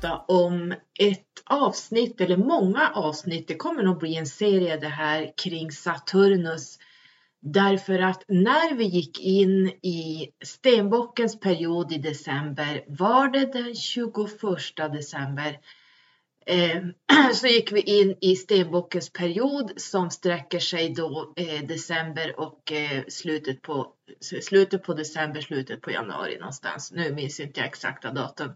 Prata om ett avsnitt, eller många avsnitt, det kommer nog bli en serie det här kring Saturnus. Därför att när vi gick in i stenbockens period i december, var det den 21 december, eh, så gick vi in i stenbockens period som sträcker sig då eh, december och eh, slutet på slutet på december, slutet på januari någonstans. Nu minns inte jag exakta datum.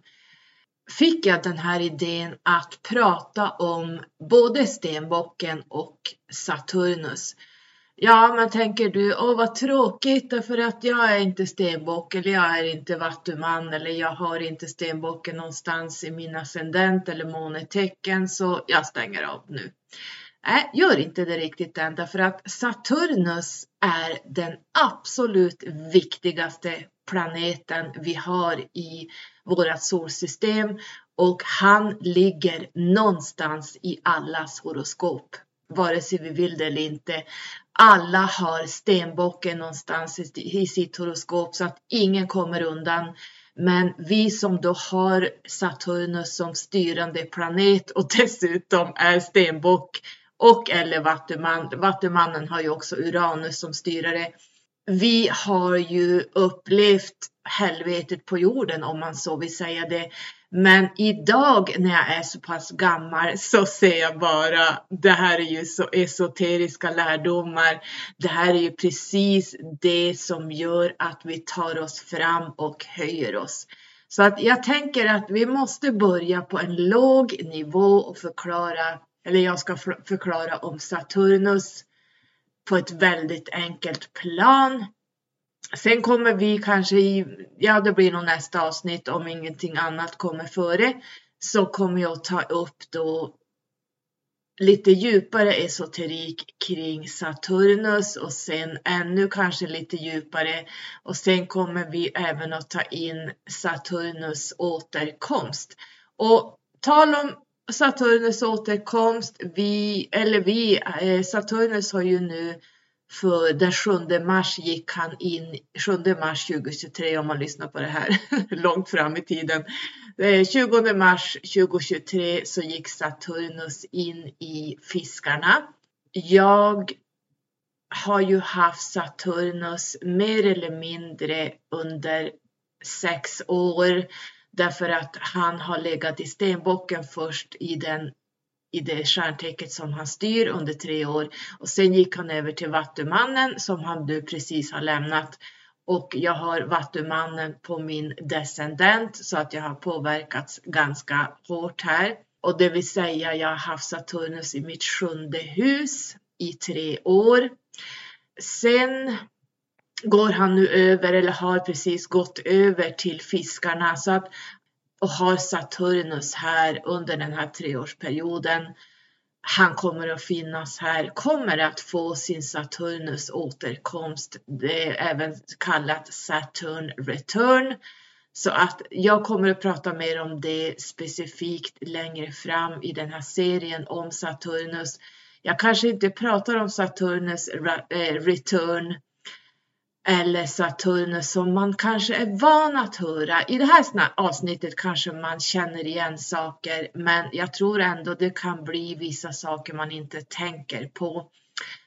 Fick jag den här idén att prata om både stenbocken och Saturnus. Ja, men tänker du, åh vad tråkigt därför att jag är inte stenbock eller jag är inte vattuman eller jag har inte stenbocken någonstans i min ascendent eller månetecken så jag stänger av nu. Nej, gör inte det riktigt än därför att Saturnus är den absolut viktigaste planeten vi har i vårt solsystem och han ligger någonstans i allas horoskop, vare sig vi vill det eller inte. Alla har stenbocken någonstans i sitt horoskop så att ingen kommer undan. Men vi som då har Saturnus som styrande planet och dessutom är stenbock och eller Vattuman. Vattumannen har ju också Uranus som styrare. Vi har ju upplevt helvetet på jorden om man så vill säga det. Men idag när jag är så pass gammal så ser jag bara, det här är ju så esoteriska lärdomar. Det här är ju precis det som gör att vi tar oss fram och höjer oss. Så att jag tänker att vi måste börja på en låg nivå och förklara eller jag ska förklara om Saturnus på ett väldigt enkelt plan. Sen kommer vi kanske i, ja det blir nog nästa avsnitt om ingenting annat kommer före, så kommer jag att ta upp då lite djupare esoterik kring Saturnus och sen ännu kanske lite djupare och sen kommer vi även att ta in Saturnus återkomst. Och tal om Saturnus återkomst, vi, eller vi, eh, Saturnus har ju nu för den 7 mars gick han in, 7 mars 2023 om man lyssnar på det här långt fram i tiden. Eh, 20 mars 2023 så gick Saturnus in i fiskarna. Jag har ju haft Saturnus mer eller mindre under sex år Därför att han har legat i stenbocken först i, den, i det stjärntecket som han styr under tre år. Och sen gick han över till Vattumannen som han nu precis har lämnat. Och jag har Vattumannen på min descendent så att jag har påverkats ganska hårt här. Och det vill säga jag har haft Saturnus i mitt sjunde hus i tre år. Sen går han nu över eller har precis gått över till fiskarna så att, och har Saturnus här under den här treårsperioden. Han kommer att finnas här, kommer att få sin Saturnus återkomst. Det är även kallat Saturn return. Så att jag kommer att prata mer om det specifikt längre fram i den här serien om Saturnus. Jag kanske inte pratar om Saturnus eh, return eller Saturnus som man kanske är van att höra. I det här avsnittet kanske man känner igen saker men jag tror ändå det kan bli vissa saker man inte tänker på.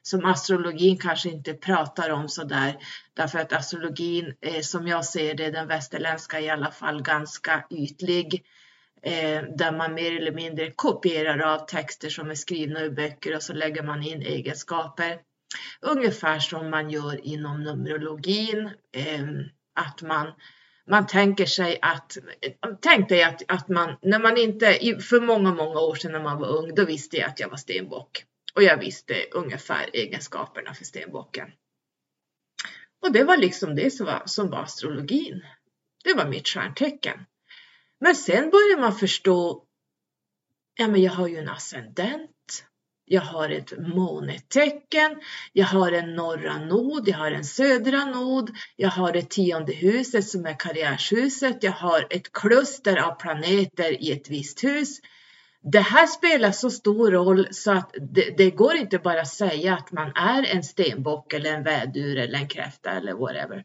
Som astrologin kanske inte pratar om sådär därför att astrologin eh, som jag ser det, den västerländska i alla fall ganska ytlig. Eh, där man mer eller mindre kopierar av texter som är skrivna i böcker och så lägger man in egenskaper. Ungefär som man gör inom Numerologin, ehm, att man man tänker sig att, tänk dig att, att man, när man inte, för många, många år sedan när man var ung, då visste jag att jag var stenbock. Och jag visste ungefär egenskaperna för stenbocken. Och det var liksom det som var, som var astrologin. Det var mitt stjärntecken. Men sen börjar man förstå, ja men jag har ju en ascendent jag har ett månetecken, jag har en norra nod, jag har en södra nod, jag har det tionde huset som är karriärshuset, jag har ett kluster av planeter i ett visst hus. Det här spelar så stor roll så att det, det går inte bara att säga att man är en stenbock eller en vädur eller en kräfta eller whatever.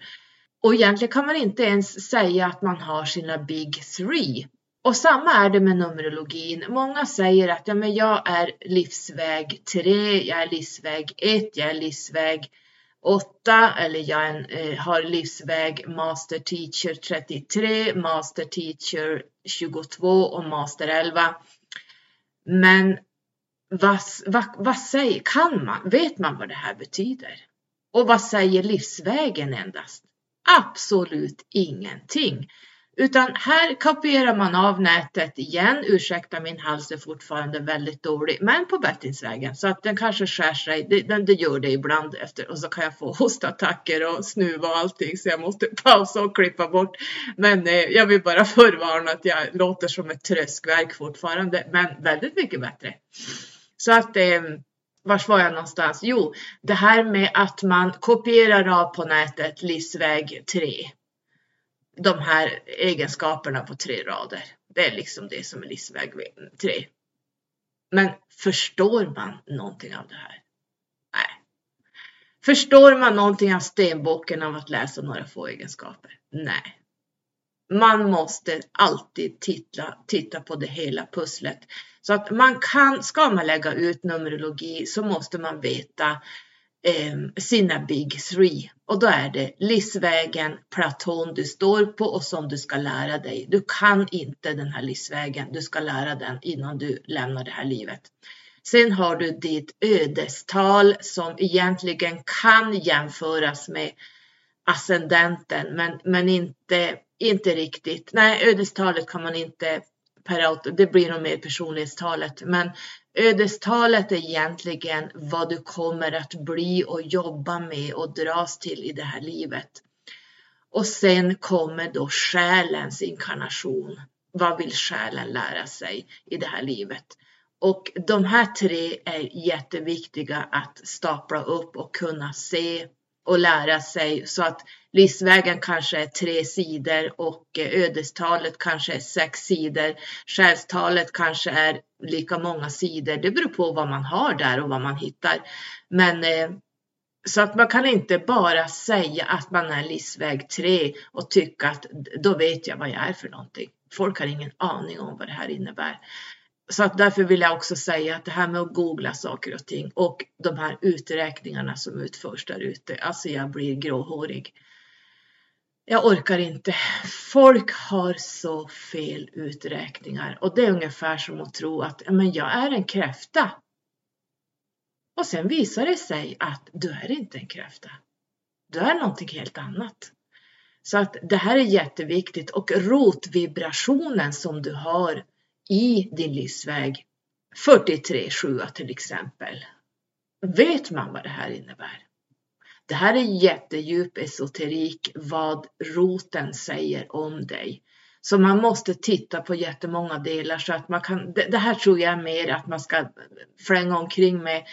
Och egentligen kan man inte ens säga att man har sina big three och samma är det med numerologin. Många säger att ja, men jag är livsväg 3, jag är livsväg 1, jag är livsväg 8 eller jag en, eh, har livsväg Master Teacher 33, Master Teacher 22 och Master 11. Men vad, vad, vad säger, kan man, vet man vad det här betyder? Och vad säger livsvägen endast? Absolut ingenting. Utan här kopierar man av nätet igen. Ursäkta min hals är fortfarande väldigt dålig, men på bättringsvägen så att den kanske skär sig. Det, det gör det ibland efter och så kan jag få hostattacker och snuva och allting så jag måste pausa och klippa bort. Men eh, jag vill bara förvarna att jag låter som ett tröskverk fortfarande, men väldigt mycket bättre. Så att eh, vars var jag någonstans? Jo, det här med att man kopierar av på nätet livsväg 3 de här egenskaperna på tre rader. Det är liksom det som är livsväg tre. Men förstår man någonting av det här? Nej. Förstår man någonting av stenboken av att läsa några få egenskaper? Nej. Man måste alltid titta, titta på det hela pusslet. Så att man kan, ska man lägga ut numerologi så måste man veta eh, sina Big Three. Och då är det livsvägen, platon du står på och som du ska lära dig. Du kan inte den här livsvägen, du ska lära den innan du lämnar det här livet. Sen har du ditt ödestal som egentligen kan jämföras med ascendenten, men, men inte, inte riktigt. Nej, ödestalet kan man inte per auto, det blir nog mer personlighetstalet, men Ödestalet är egentligen vad du kommer att bli och jobba med och dras till i det här livet. Och sen kommer då själens inkarnation. Vad vill själen lära sig i det här livet? Och de här tre är jätteviktiga att stapla upp och kunna se och lära sig så att livsvägen kanske är tre sidor och eh, ödestalet kanske är sex sidor. Själstalet kanske är lika många sidor. Det beror på vad man har där och vad man hittar. Men eh, så att man kan inte bara säga att man är livsväg 3 och tycka att då vet jag vad jag är för någonting. Folk har ingen aning om vad det här innebär. Så att därför vill jag också säga att det här med att googla saker och ting och de här uträkningarna som utförs där ute, alltså jag blir gråhårig. Jag orkar inte. Folk har så fel uträkningar och det är ungefär som att tro att men jag är en kräfta. Och sen visar det sig att du är inte en kräfta. Du är någonting helt annat. Så att det här är jätteviktigt och rotvibrationen som du har i din livsväg 43 7 till exempel. Vet man vad det här innebär? Det här är jättedjup esoterik vad roten säger om dig. Så man måste titta på jättemånga delar så att man kan, det, det här tror jag är mer att man ska flänga omkring med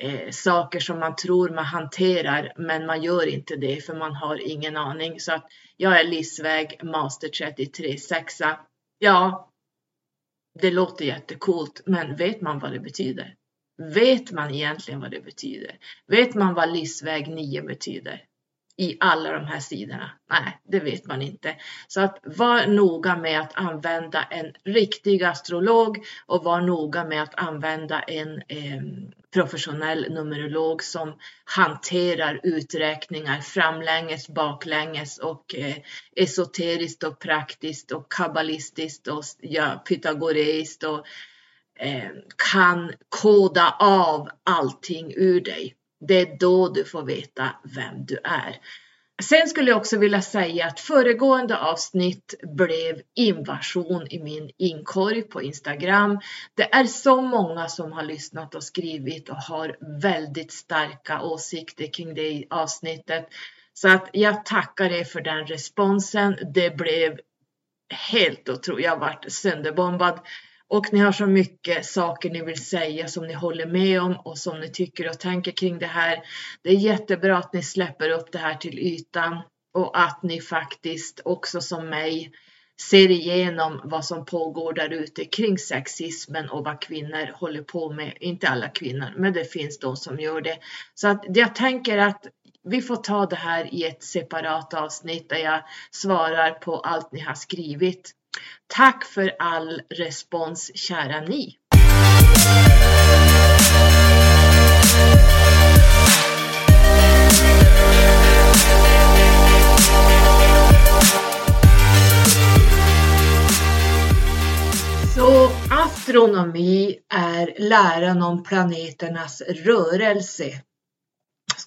eh, saker som man tror man hanterar men man gör inte det för man har ingen aning. Så att jag är livsväg master 33 sexa. Ja, det låter jättekult, men vet man vad det betyder? Vet man egentligen vad det betyder? Vet man vad livsväg 9 betyder? i alla de här sidorna? Nej, det vet man inte. Så att var noga med att använda en riktig astrolog och var noga med att använda en eh, professionell numerolog som hanterar uträkningar framlänges, baklänges och eh, esoteriskt och praktiskt och kabbalistiskt och ja, pythagoreiskt och Eh, kan koda av allting ur dig. Det är då du får veta vem du är. Sen skulle jag också vilja säga att föregående avsnitt blev invasion i min inkorg på Instagram. Det är så många som har lyssnat och skrivit och har väldigt starka åsikter kring det avsnittet. Så att jag tackar er för den responsen. Det blev helt otroligt. Jag varit sönderbombad. Och ni har så mycket saker ni vill säga som ni håller med om och som ni tycker och tänker kring det här. Det är jättebra att ni släpper upp det här till ytan och att ni faktiskt också som mig ser igenom vad som pågår där ute kring sexismen och vad kvinnor håller på med. Inte alla kvinnor, men det finns de som gör det. Så att jag tänker att vi får ta det här i ett separat avsnitt där jag svarar på allt ni har skrivit. Tack för all respons kära ni! Så astronomi är läran om planeternas rörelse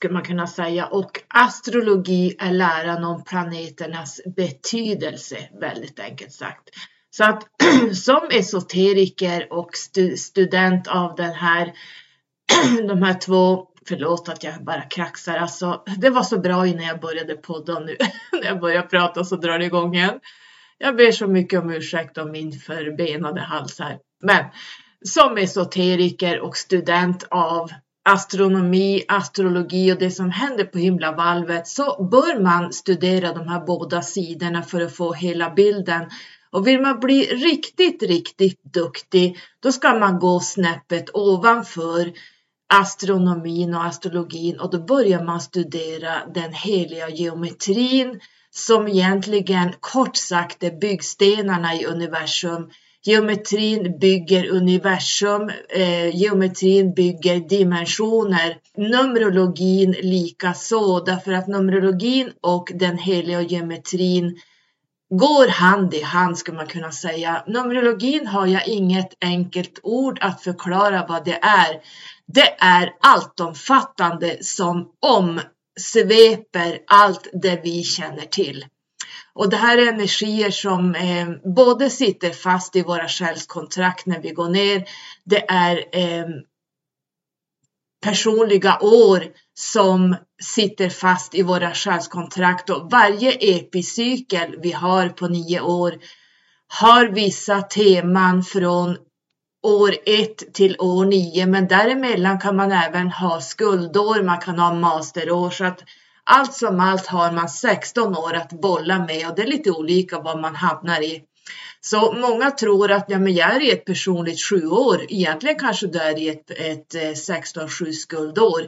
skulle man kunna säga och astrologi är läran om planeternas betydelse väldigt enkelt sagt. Så att som esoteriker och stu student av den här, de här två, förlåt att jag bara kraxar, alltså det var så bra innan jag började podda nu, när jag börjar prata så drar det igång igen. Jag ber så mycket om ursäkt om min förbenade hals här. Men som esoteriker och student av astronomi, astrologi och det som händer på himlavalvet så bör man studera de här båda sidorna för att få hela bilden. Och vill man bli riktigt, riktigt duktig, då ska man gå snäppet ovanför astronomin och astrologin och då börjar man studera den heliga geometrin som egentligen kort sagt är byggstenarna i universum. Geometrin bygger universum, eh, geometrin bygger dimensioner, Numerologin likaså, därför att numerologin och den heliga geometrin går hand i hand skulle man kunna säga. Numerologin har jag inget enkelt ord att förklara vad det är. Det är alltomfattande som omsveper allt det vi känner till. Och det här är energier som eh, både sitter fast i våra själskontrakt när vi går ner. Det är eh, personliga år som sitter fast i våra själskontrakt. Och varje epicykel vi har på nio år har vissa teman från år 1 till år 9 men däremellan kan man även ha skuldår, man kan ha masterår. Så att allt som allt har man 16 år att bolla med och det är lite olika vad man hamnar i. Så många tror att ja, men jag är i ett personligt sjuår. Egentligen kanske du är i ett, ett eh, 16-7 skuldår.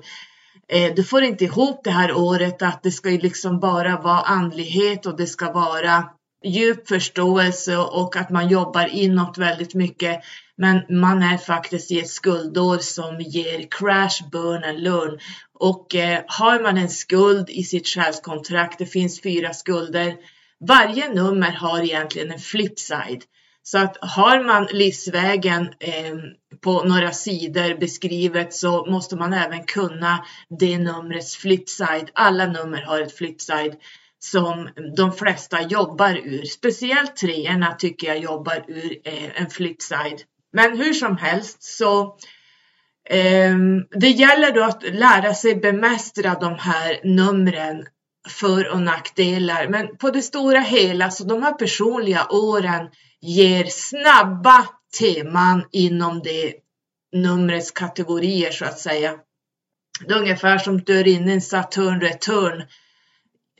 Eh, du får inte ihop det här året att det ska liksom bara vara andlighet och det ska vara djup förståelse och att man jobbar inåt väldigt mycket. Men man är faktiskt i ett skuldår som ger crash, burn and learn. Och eh, har man en skuld i sitt själskontrakt, det finns fyra skulder. Varje nummer har egentligen en flipside. Så att har man livsvägen eh, på några sidor beskrivet så måste man även kunna det numrets flipside. Alla nummer har ett flipside som de flesta jobbar ur. Speciellt treorna tycker jag jobbar ur eh, en flipside. Men hur som helst så Ehm, det gäller då att lära sig bemästra de här numren för och nackdelar. Men på det stora hela så de här personliga åren ger snabba teman inom det numrets kategorier så att säga. Det är ungefär som du är inne i en Saturn return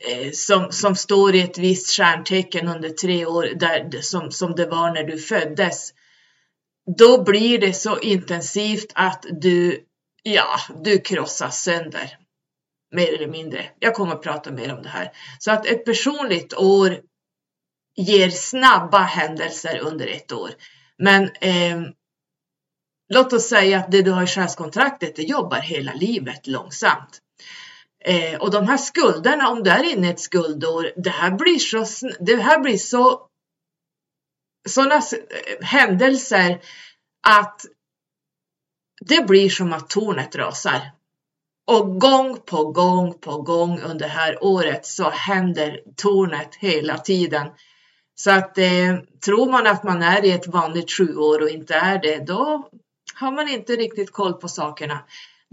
eh, som, som står i ett visst stjärntecken under tre år där, som, som det var när du föddes då blir det så intensivt att du, ja, du krossas sönder. Mer eller mindre. Jag kommer att prata mer om det här. Så att ett personligt år ger snabba händelser under ett år. Men eh, låt oss säga att det du har i själskontraktet, det jobbar hela livet långsamt. Eh, och de här skulderna, om du är inne i ett skuldår, det här blir så, det här blir så sådana händelser att det blir som att tornet rasar. Och gång på gång på gång under det här året så händer tornet hela tiden. Så att eh, tror man att man är i ett vanligt sjuår och inte är det, då har man inte riktigt koll på sakerna.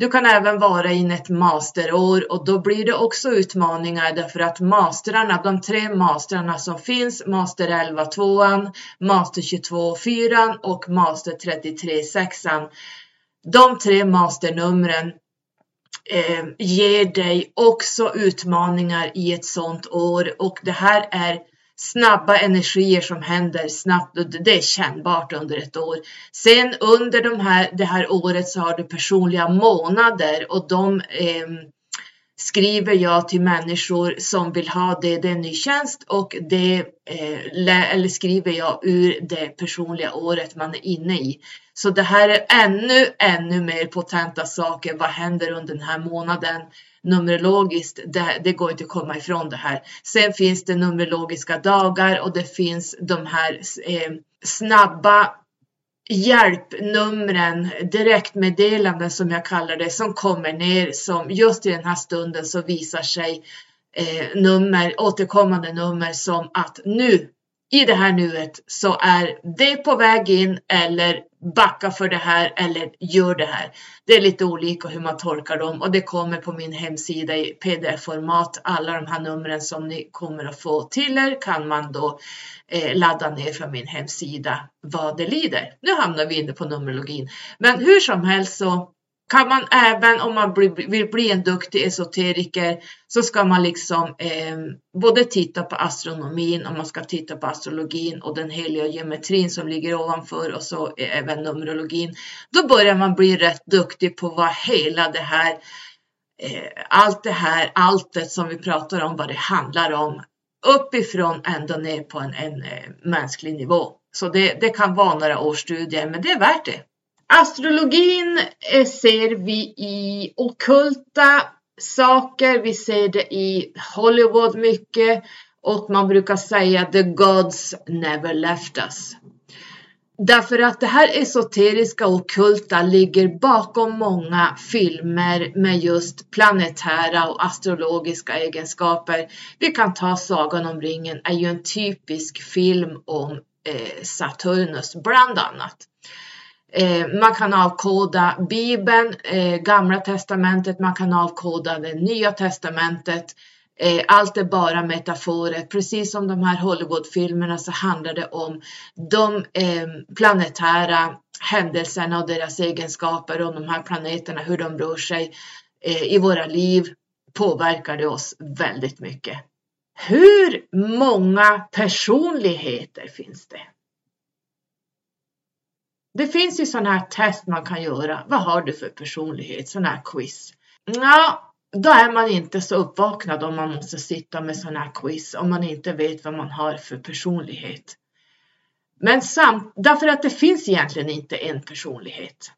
Du kan även vara in ett masterår och då blir det också utmaningar därför att masterarna, de tre masterna som finns, master 11 2an, master 22 4 och master 33 6 De tre masternumren eh, ger dig också utmaningar i ett sådant år och det här är snabba energier som händer snabbt och det är kännbart under ett år. Sen under de här, det här året så har du personliga månader och de eh, skriver jag till människor som vill ha det, det är en ny tjänst och det eh, eller skriver jag ur det personliga året man är inne i. Så det här är ännu, ännu mer potenta saker. Vad händer under den här månaden? Numerologiskt, det, det går inte att komma ifrån det här. Sen finns det numerologiska dagar och det finns de här eh, snabba hjälpnumren, direktmeddelanden som jag kallar det, som kommer ner som just i den här stunden så visar sig eh, nummer, återkommande nummer som att nu, i det här nuet, så är det på väg in eller backa för det här eller gör det här. Det är lite olika hur man tolkar dem och det kommer på min hemsida i pdf-format. Alla de här numren som ni kommer att få till er kan man då eh, ladda ner från min hemsida vad det lider. Nu hamnar vi inne på numerologin, men hur som helst så kan man även om man vill bli en duktig esoteriker så ska man liksom eh, både titta på astronomin och man ska titta på astrologin och den heliga geometrin som ligger ovanför och så eh, även numerologin. Då börjar man bli rätt duktig på vad hela det här eh, allt det här alltet som vi pratar om vad det handlar om uppifrån ända ner på en, en, en eh, mänsklig nivå. Så det, det kan vara några års studier men det är värt det. Astrologin eh, ser vi i okulta saker, vi ser det i Hollywood mycket och man brukar säga the gods never left us. Därför att det här esoteriska och okulta ligger bakom många filmer med just planetära och astrologiska egenskaper. Vi kan ta Sagan om ringen, är ju en typisk film om eh, Saturnus bland annat. Eh, man kan avkoda Bibeln, eh, Gamla Testamentet, man kan avkoda det Nya Testamentet. Eh, allt är bara metaforer. Precis som de här Hollywoodfilmerna så handlar det om de planetära händelserna och deras egenskaper och de här planeterna, hur de rör sig i våra liv påverkar det oss väldigt mycket. Hur många personligheter finns det? Det finns ju sådana här test man kan göra. Vad har du för personlighet? Sådana här quiz. Ja, då är man inte så uppvaknad om man måste sitta med sådana här quiz om man inte vet vad man har för personlighet. Men samt, därför att det finns egentligen inte en personlighet.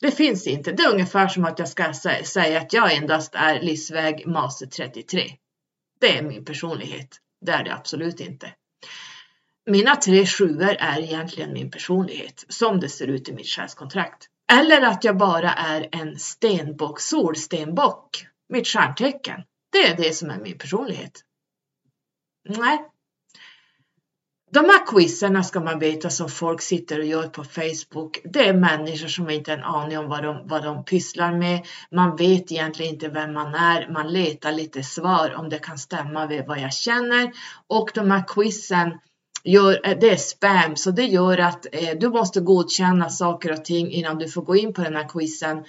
Det finns inte. Det är ungefär som att jag ska säga att jag endast är livsväg master 33. Det är min personlighet. Det är det absolut inte. Mina tre sjuor är egentligen min personlighet som det ser ut i mitt själskontrakt. Eller att jag bara är en stenbock, solstenbock, mitt stjärntecken. Det är det som är min personlighet. Nej. De här quizerna ska man veta som folk sitter och gör på Facebook. Det är människor som inte har en aning om vad de, vad de pysslar med. Man vet egentligen inte vem man är. Man letar lite svar om det kan stämma med vad jag känner. Och de här quizen gör, eh, det är spam, så det gör att eh, du måste godkänna saker och ting innan du får gå in på den här quizen.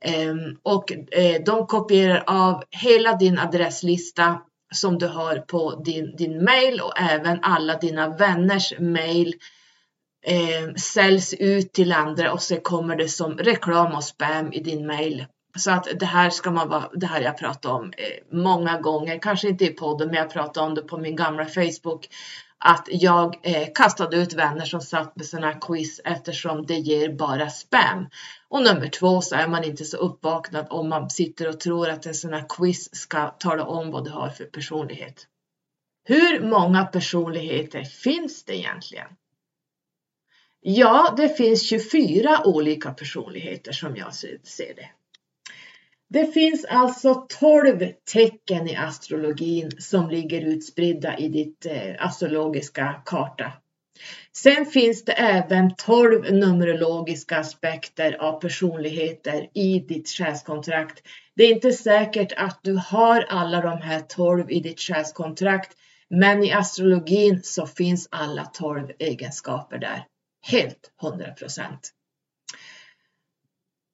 Eh, och eh, de kopierar av hela din adresslista som du har på din, din mail och även alla dina vänners mail eh, säljs ut till andra och så kommer det som reklam och spam i din mail. Så att det här ska man vara, det här jag pratat om eh, många gånger, kanske inte i podden, men jag pratade om det på min gamla Facebook att jag eh, kastade ut vänner som satt med sådana här quiz eftersom det ger bara spam. Och nummer två så är man inte så uppvaknad om man sitter och tror att en sån här quiz ska tala om vad du har för personlighet. Hur många personligheter finns det egentligen? Ja, det finns 24 olika personligheter som jag ser det. Det finns alltså 12 tecken i astrologin som ligger utspridda i ditt eh, astrologiska karta. Sen finns det även 12 numerologiska aspekter av personligheter i ditt själskontrakt. Det är inte säkert att du har alla de här 12 i ditt själskontrakt, men i astrologin så finns alla 12 egenskaper där. Helt 100 procent.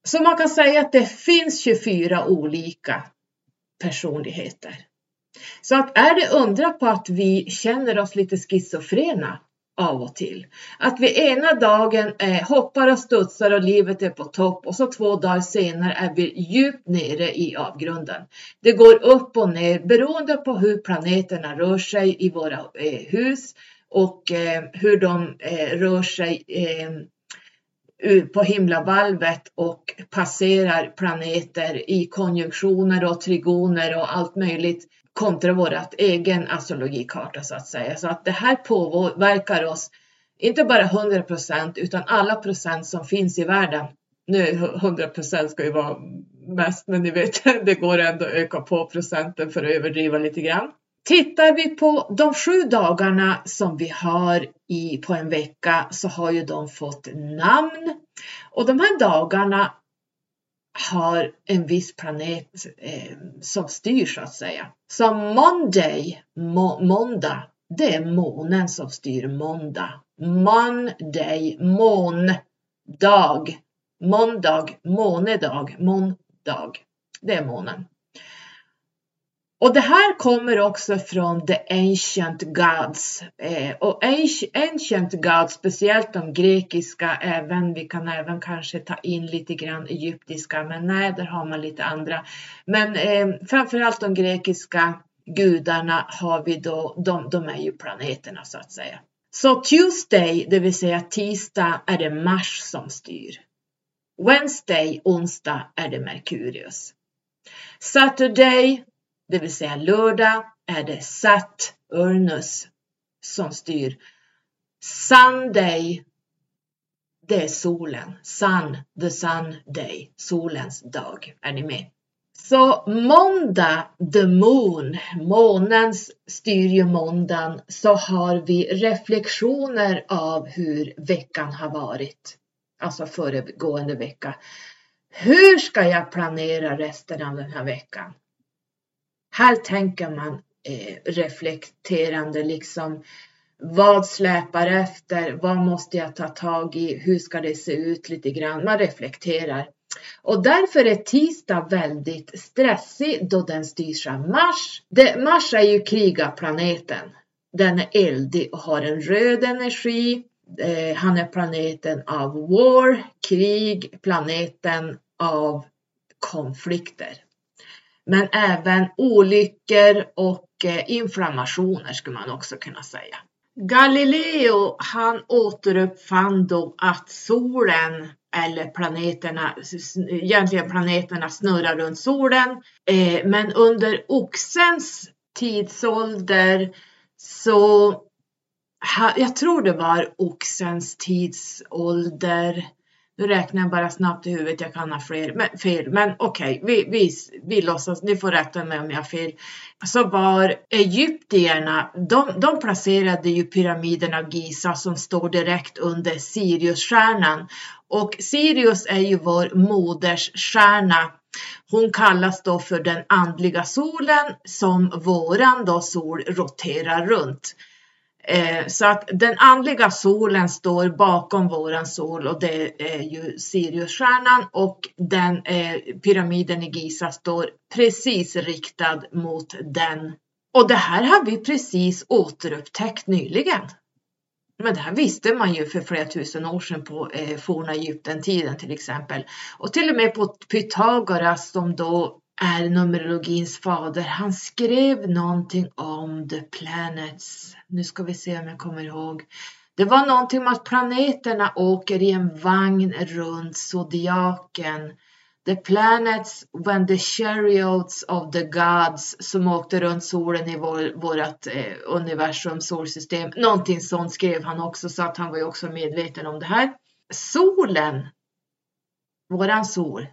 Så man kan säga att det finns 24 olika personligheter. Så att är det undra på att vi känner oss lite schizofrena? av och till. Att vi ena dagen eh, hoppar och studsar och livet är på topp och så två dagar senare är vi djupt nere i avgrunden. Det går upp och ner beroende på hur planeterna rör sig i våra eh, hus och eh, hur de eh, rör sig eh, på himlavalvet och passerar planeter i konjunktioner och trigoner och allt möjligt kontra vårat egen astrologikarta så att säga. Så att det här påverkar oss inte bara 100 procent utan alla procent som finns i världen. Nu 100 procent ska ju vara mest, men ni vet, det går ändå att öka på procenten för att överdriva lite grann. Tittar vi på de sju dagarna som vi har i, på en vecka så har ju de fått namn och de här dagarna har en viss planet eh, som styr så att säga. Så Monday, må, måndag, det är månen som styr måndag. Monday, måndag. Måndag, månedag, måndag. Det är månen. Och det här kommer också från the ancient gods. Eh, och ancient gods, speciellt de grekiska, även, vi kan även kanske ta in lite grann egyptiska, men nej, där har man lite andra. Men eh, framförallt de grekiska gudarna har vi då, de, de är ju planeterna så att säga. Så Tuesday, det vill säga tisdag, är det Mars som styr. Wednesday, onsdag, är det Merkurius. Saturday, det vill säga lördag, är det Saturnus som styr. Sunday, det är solen. Sun, the sun day, solens dag. Är ni med? Så måndag, the moon, månens styr ju måndagen, så har vi reflektioner av hur veckan har varit. Alltså föregående vecka. Hur ska jag planera resten av den här veckan? Här tänker man eh, reflekterande liksom vad släpar efter? Vad måste jag ta tag i? Hur ska det se ut lite grann? Man reflekterar. Och därför är tisdag väldigt stressig då den styrs av Mars. Det, Mars är ju krigarplaneten. Den är eldig och har en röd energi. Eh, han är planeten av war, krig, planeten av konflikter men även olyckor och eh, inflammationer skulle man också kunna säga. Galileo han återuppfann då att solen eller planeterna, egentligen planeterna snurrar runt solen. Eh, men under oxens tidsålder så, jag tror det var oxens tidsålder nu räknar jag bara snabbt i huvudet, jag kan ha fler, men, fel, men okej, okay, vi, vi, vi låtsas, ni får rätta mig om jag har fel. Så var egyptierna, de, de placerade ju pyramiden av Giza som står direkt under Siriusstjärnan. Och Sirius är ju vår modersstjärna. Hon kallas då för den andliga solen som våran då sol roterar runt. Eh, så att den andliga solen står bakom våran sol och det är ju Siriusstjärnan och den eh, pyramiden i Giza står precis riktad mot den. Och det här har vi precis återupptäckt nyligen. Men det här visste man ju för flera tusen år sedan på eh, forna Egypten-tiden till exempel. Och till och med på Pythagoras som då är numerologins fader. Han skrev någonting om the planets. Nu ska vi se om jag kommer ihåg. Det var någonting om att planeterna åker i en vagn runt zodiaken. The planets when the chariots of the gods som åkte runt solen i vår, vårt eh, universum, solsystem. Någonting sånt skrev han också så att han var ju också medveten om det här. Solen, våran sol,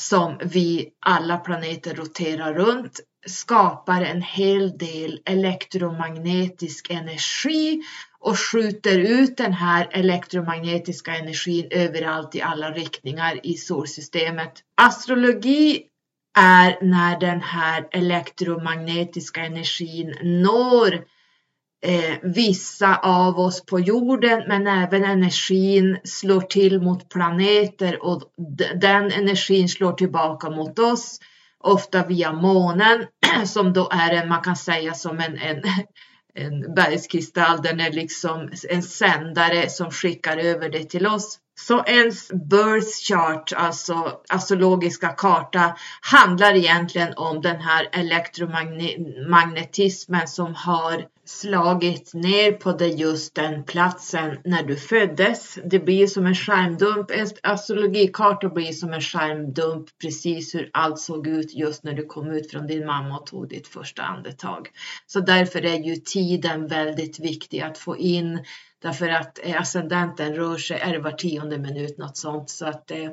som vi alla planeter roterar runt skapar en hel del elektromagnetisk energi och skjuter ut den här elektromagnetiska energin överallt i alla riktningar i solsystemet. Astrologi är när den här elektromagnetiska energin når eh, vissa av oss på jorden men även energin slår till mot planeter och den energin slår tillbaka mot oss. Ofta via månen som då är en, man kan säga som en, en en bergskristall, den är liksom en sändare som skickar över det till oss. Så ens birth chart, alltså astrologiska karta, handlar egentligen om den här elektromagnetismen som har slagit ner på dig just den platsen när du föddes. Det blir som en skärmdump. En astrologikarta blir som en skärmdump precis hur allt såg ut just när du kom ut från din mamma och tog ditt första andetag. Så därför är ju tiden väldigt viktig att få in Därför att eh, ascendenten rör sig, är det var tionde minut något sånt. Så att eh,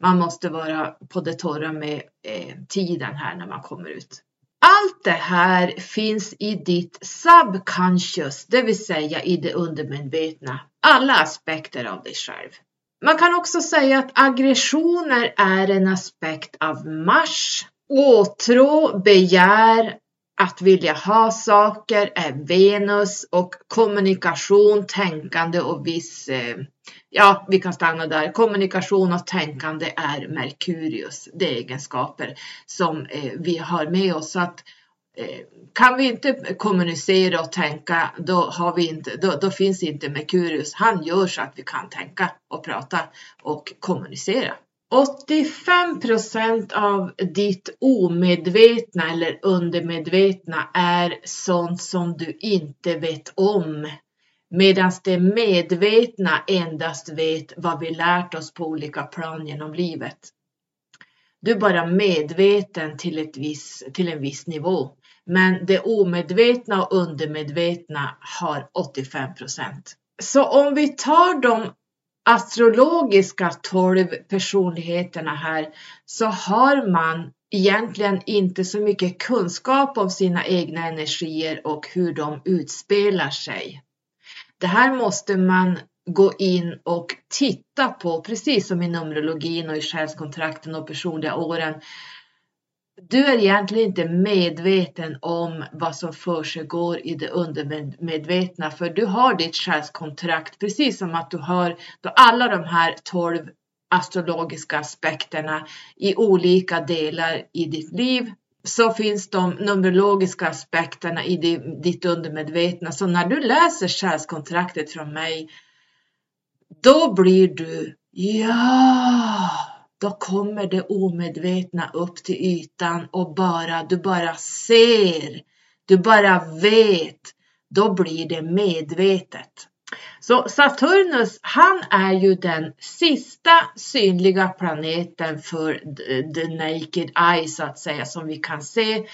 man måste vara på det torra med eh, tiden här när man kommer ut. Allt det här finns i ditt subconscious, det vill säga i det undermedvetna. Alla aspekter av dig själv. Man kan också säga att aggressioner är en aspekt av Mars. Åtrå, begär, att vilja ha saker är Venus och kommunikation, tänkande och viss, eh, ja vi kan stanna där, kommunikation och tänkande är Merkurius, det är egenskaper som eh, vi har med oss. Så att, eh, kan vi inte kommunicera och tänka, då, har vi inte, då, då finns inte Merkurius. Han gör så att vi kan tänka och prata och kommunicera. 85 procent av ditt omedvetna eller undermedvetna är sånt som du inte vet om. Medan det medvetna endast vet vad vi lärt oss på olika plan genom livet. Du är bara medveten till, ett vis, till en viss nivå. Men det omedvetna och undermedvetna har 85 procent. Så om vi tar de astrologiska tolv personligheterna här så har man egentligen inte så mycket kunskap om sina egna energier och hur de utspelar sig. Det här måste man gå in och titta på, precis som i Numerologin och i själskontrakten och personliga åren du är egentligen inte medveten om vad som försiggår i det undermedvetna för du har ditt själskontrakt precis som att du har alla de här 12 astrologiska aspekterna i olika delar i ditt liv så finns de numerologiska aspekterna i ditt undermedvetna. Så när du läser själskontraktet från mig, då blir du ja, då kommer det omedvetna upp till ytan och bara, du bara ser, du bara vet, då blir det medvetet. Så Saturnus, han är ju den sista synliga planeten för the naked eye så att säga som vi kan se.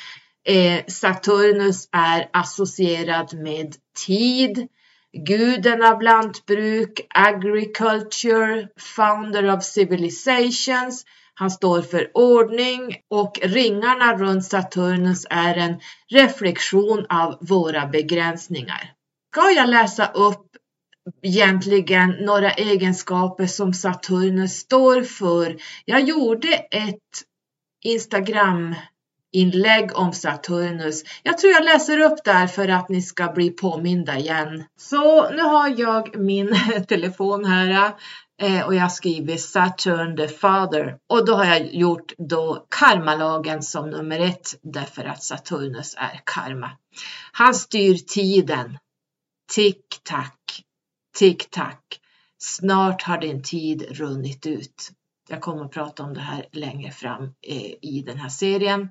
Eh, Saturnus är associerad med tid, guden av lantbruk, agriculture, founder of civilizations. Han står för ordning och ringarna runt Saturnus är en reflektion av våra begränsningar. Ska jag läsa upp egentligen några egenskaper som Saturnus står för? Jag gjorde ett Instagram inlägg om Saturnus. Jag tror jag läser upp där för att ni ska bli påminda igen. Så nu har jag min telefon här eh, och jag skriver Saturn the Father och då har jag gjort då karmalagen som nummer ett därför att Saturnus är karma. Han styr tiden. Tick-tack, tick-tack. Snart har din tid runnit ut. Jag kommer att prata om det här längre fram eh, i den här serien.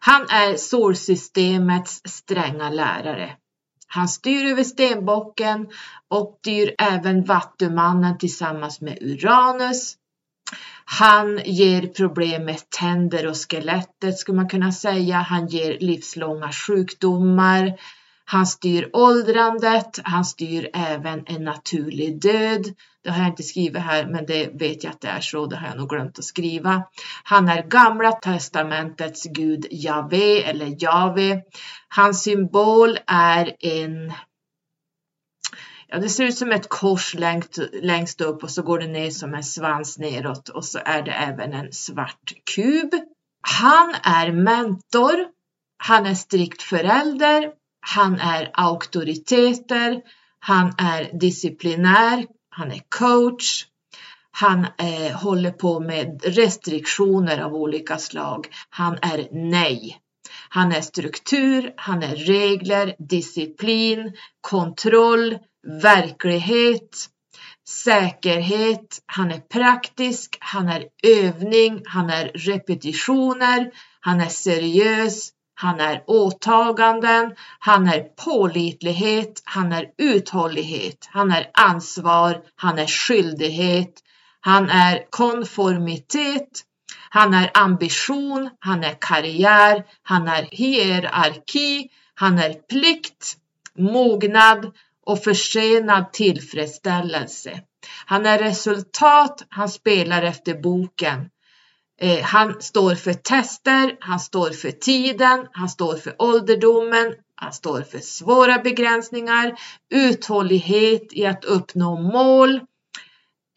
Han är solsystemets stränga lärare. Han styr över stenbocken och styr även vattumannen tillsammans med Uranus. Han ger problem med tänder och skelettet skulle man kunna säga. Han ger livslånga sjukdomar. Han styr åldrandet, han styr även en naturlig död. Det har jag inte skrivit här, men det vet jag att det är så, det har jag nog glömt att skriva. Han är gamla testamentets gud Jave eller Jave. Hans symbol är en Ja, det ser ut som ett kors längst, längst upp och så går det ner som en svans neråt och så är det även en svart kub. Han är mentor. Han är strikt förälder han är auktoriteter, han är disciplinär, han är coach, han eh, håller på med restriktioner av olika slag. Han är nej. Han är struktur, han är regler, disciplin, kontroll, verklighet, säkerhet, han är praktisk, han är övning, han är repetitioner, han är seriös, han är åtaganden, han är pålitlighet, han är uthållighet, han är ansvar, han är skyldighet, han är konformitet, han är ambition, han är karriär, han är hierarki, han är plikt, mognad och försenad tillfredsställelse. Han är resultat, han spelar efter boken. Eh, han står för tester, han står för tiden, han står för ålderdomen, han står för svåra begränsningar, uthållighet i att uppnå mål,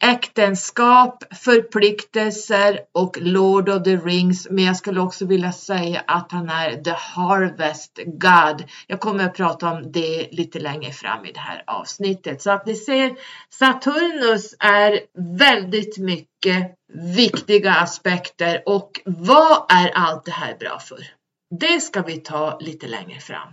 äktenskap, förpliktelser och Lord of the Rings. Men jag skulle också vilja säga att han är the harvest God. Jag kommer att prata om det lite längre fram i det här avsnittet. Så att ni ser, Saturnus är väldigt mycket viktiga aspekter och vad är allt det här bra för? Det ska vi ta lite längre fram.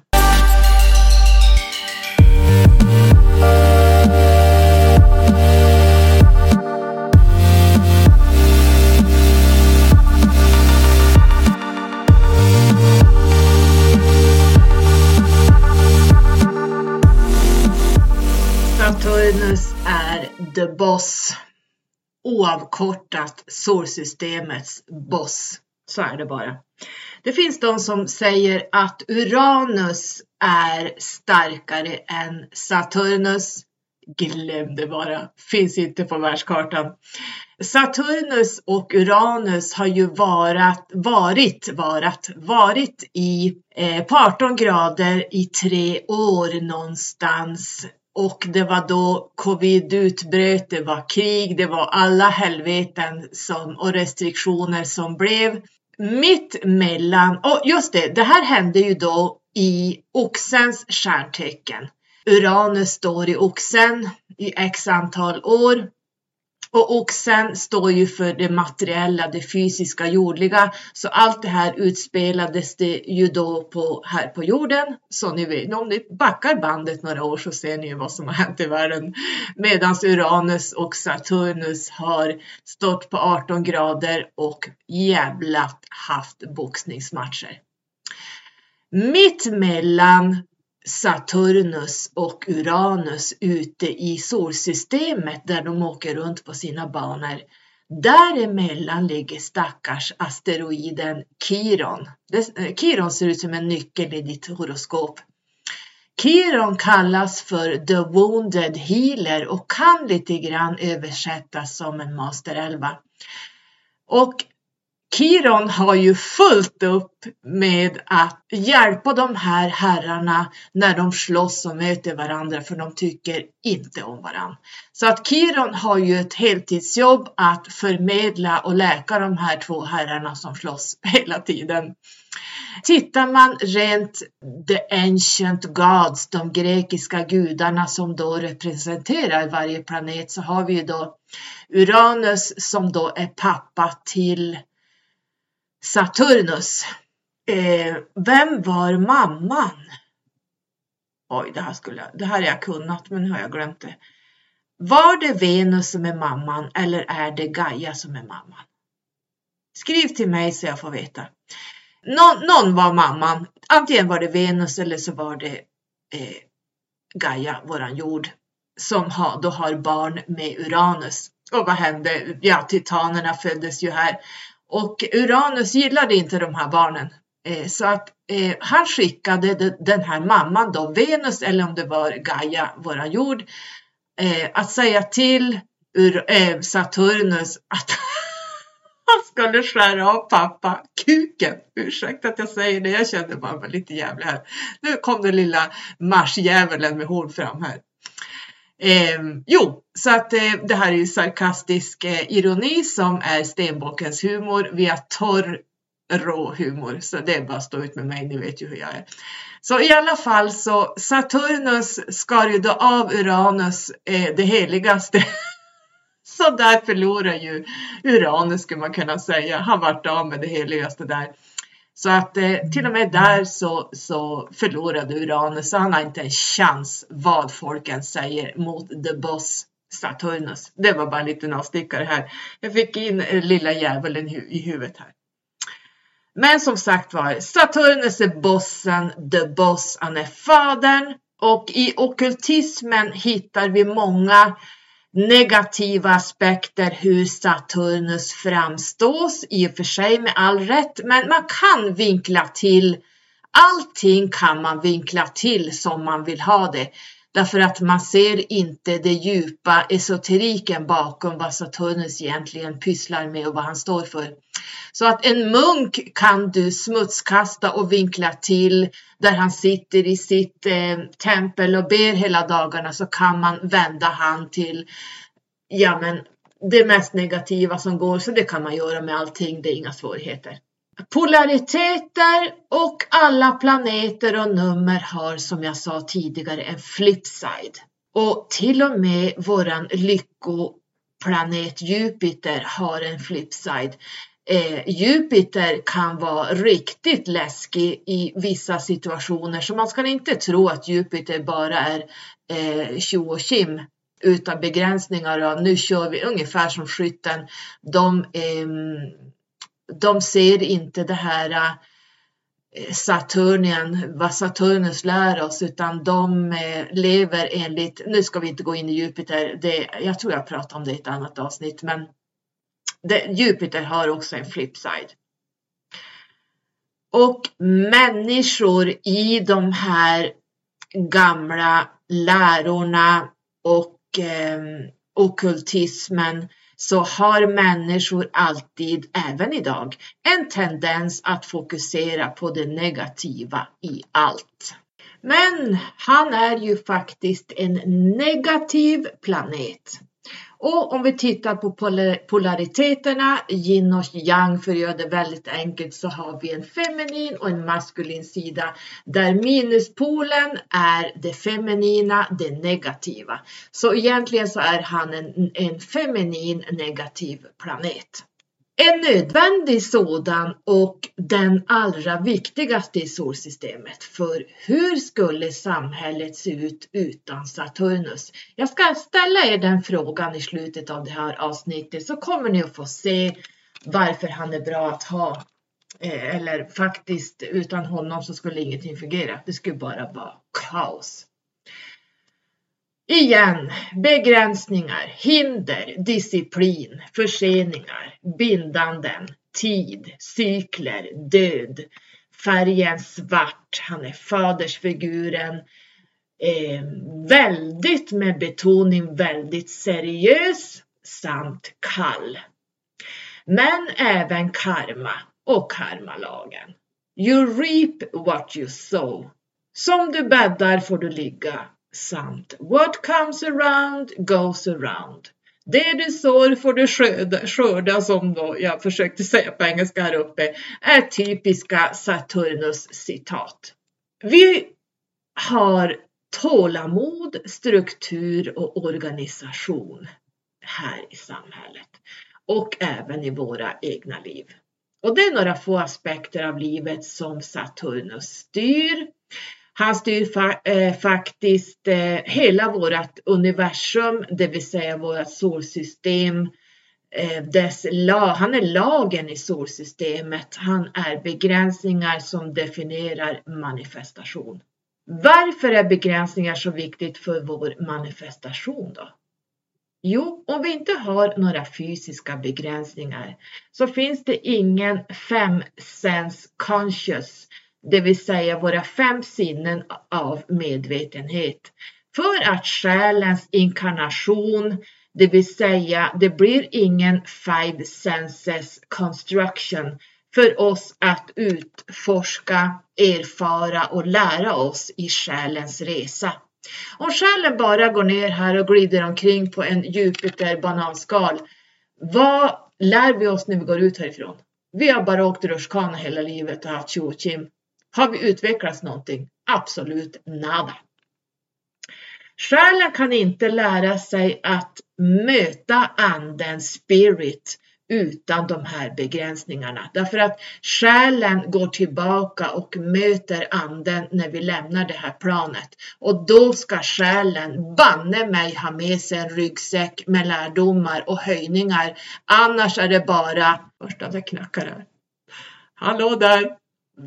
Saturnus är the boss. Oavkortat solsystemets boss. Så är det bara. Det finns de som säger att Uranus är starkare än Saturnus. Glöm det bara, finns inte på världskartan. Saturnus och Uranus har ju varit, varit, varat, varit i, eh, på 18 grader i tre år någonstans och det var då covid utbröt, det var krig, det var alla helveten som, och restriktioner som blev mitt mellan, och just det, det här hände ju då i oxens stjärntecken. Uranus står i oxen i x antal år och oxen står ju för det materiella, det fysiska, jordliga. Så allt det här utspelades det ju då på, här på jorden. Så ni vet, om ni backar bandet några år så ser ni vad som har hänt i världen. Medan Uranus och Saturnus har stått på 18 grader och jävlat haft boxningsmatcher. Mitt mellan Saturnus och Uranus ute i solsystemet där de åker runt på sina banor. Däremellan ligger stackars asteroiden Kiron. Kiron eh, ser ut som en nyckel i ditt horoskop. Kiron kallas för The Wounded Healer och kan lite grann översättas som en masterelva. Och Kiron har ju fullt upp med att hjälpa de här herrarna när de slåss och möter varandra för de tycker inte om varandra. Så att Kiron har ju ett heltidsjobb att förmedla och läka de här två herrarna som slåss hela tiden. Tittar man rent the ancient gods, de grekiska gudarna som då representerar varje planet så har vi ju då Uranus som då är pappa till Saturnus. Eh, vem var mamman? Oj, det här, skulle, det här har jag kunnat, men nu har jag glömt det. Var det Venus som är mamman eller är det Gaia som är mamman? Skriv till mig så jag får veta. Någon, någon var mamman. Antingen var det Venus eller så var det eh, Gaia, våran jord, som ha, då har barn med Uranus. Och vad hände? Ja, titanerna föddes ju här. Och Uranus gillade inte de här barnen. Eh, så att eh, han skickade den här mamman då, Venus eller om det var Gaia, våra jord, eh, att säga till eh, Saturnus att han skulle skära av pappa kuken. Ursäkta att jag säger det, jag kände bara lite jävlig här. Nu kom den lilla marsjävulen med horn fram här. Eh, jo, så att eh, det här är ju sarkastisk eh, ironi som är stenbockens humor via torr rå humor. Så det är bara att stå ut med mig, ni vet ju hur jag är. Så i alla fall så Saturnus skar ju då av Uranus eh, det heligaste. så där förlorar ju Uranus skulle man kunna säga. Han vart av med det heligaste där. Så att eh, till och med där så, så förlorade Uranus. Han har inte en chans vad folk än säger mot the boss Saturnus. Det var bara en liten avstickare här. Jag fick in eh, lilla djävulen i huvudet här. Men som sagt var, Saturnus är bossen, the boss, han är fadern och i okultismen hittar vi många negativa aspekter hur Saturnus framstås, i och för sig med all rätt, men man kan vinkla till Allting kan man vinkla till som man vill ha det. Därför att man ser inte det djupa esoteriken bakom vad Saturnus egentligen pysslar med och vad han står för. Så att en munk kan du smutskasta och vinkla till där han sitter i sitt eh, tempel och ber hela dagarna så kan man vända han till ja, men det mest negativa som går. Så det kan man göra med allting, det är inga svårigheter. Polariteter och alla planeter och nummer har som jag sa tidigare en flipside. Och till och med våran lyckoplanet Jupiter har en flipside. Eh, Jupiter kan vara riktigt läskig i vissa situationer så man ska inte tro att Jupiter bara är eh, tjo och kim utan begränsningar av nu kör vi ungefär som skytten. De eh, de ser inte det här eh, Saturnien, vad Saturnus lär oss, utan de eh, lever enligt, nu ska vi inte gå in i Jupiter, det, jag tror jag pratar om det i ett annat avsnitt, men det, Jupiter har också en flipside. Och människor i de här gamla lärorna och eh, okultismen så har människor alltid, även idag, en tendens att fokusera på det negativa i allt. Men han är ju faktiskt en negativ planet. Och om vi tittar på polariteterna, yin och yang, för att göra det väldigt enkelt, så har vi en feminin och en maskulin sida där minuspolen är det feminina, det negativa. Så egentligen så är han en, en feminin negativ planet. En nödvändig sådan och den allra viktigaste i solsystemet. För hur skulle samhället se ut utan Saturnus? Jag ska ställa er den frågan i slutet av det här avsnittet så kommer ni att få se varför han är bra att ha. Eh, eller faktiskt utan honom så skulle ingenting fungera. Det skulle bara vara kaos. Igen, begränsningar, hinder, disciplin, förseningar, bindanden, tid, cykler, död, färgen svart, han är fadersfiguren, eh, väldigt med betoning väldigt seriös samt kall. Men även karma och karmalagen. You reap what you sow. Som du bäddar får du ligga samt What comes around goes around. Det du sår får du skörda, skörda som då jag försökte säga på engelska här uppe är typiska Saturnus citat. Vi har tålamod, struktur och organisation här i samhället och även i våra egna liv. Och det är några få aspekter av livet som Saturnus styr. Han styr fa eh, faktiskt eh, hela vårt universum, det vill säga vårt solsystem. Eh, dess han är lagen i solsystemet. Han är begränsningar som definierar manifestation. Varför är begränsningar så viktigt för vår manifestation då? Jo, om vi inte har några fysiska begränsningar så finns det ingen fem sense conscious det vill säga våra fem sinnen av medvetenhet. För att själens inkarnation, det vill säga det blir ingen five senses construction för oss att utforska, erfara och lära oss i själens resa. Om själen bara går ner här och glider omkring på en Jupiter bananskal, vad lär vi oss när vi går ut härifrån? Vi har bara åkt rutschkana hela livet och haft tjo och kim. Har vi utvecklats någonting? Absolut nada. Själen kan inte lära sig att möta andens spirit, utan de här begränsningarna. Därför att själen går tillbaka och möter anden när vi lämnar det här planet. Och då ska själen banne mig ha med sig en ryggsäck med lärdomar och höjningar. Annars är det bara, första det knackar här. Hallå där!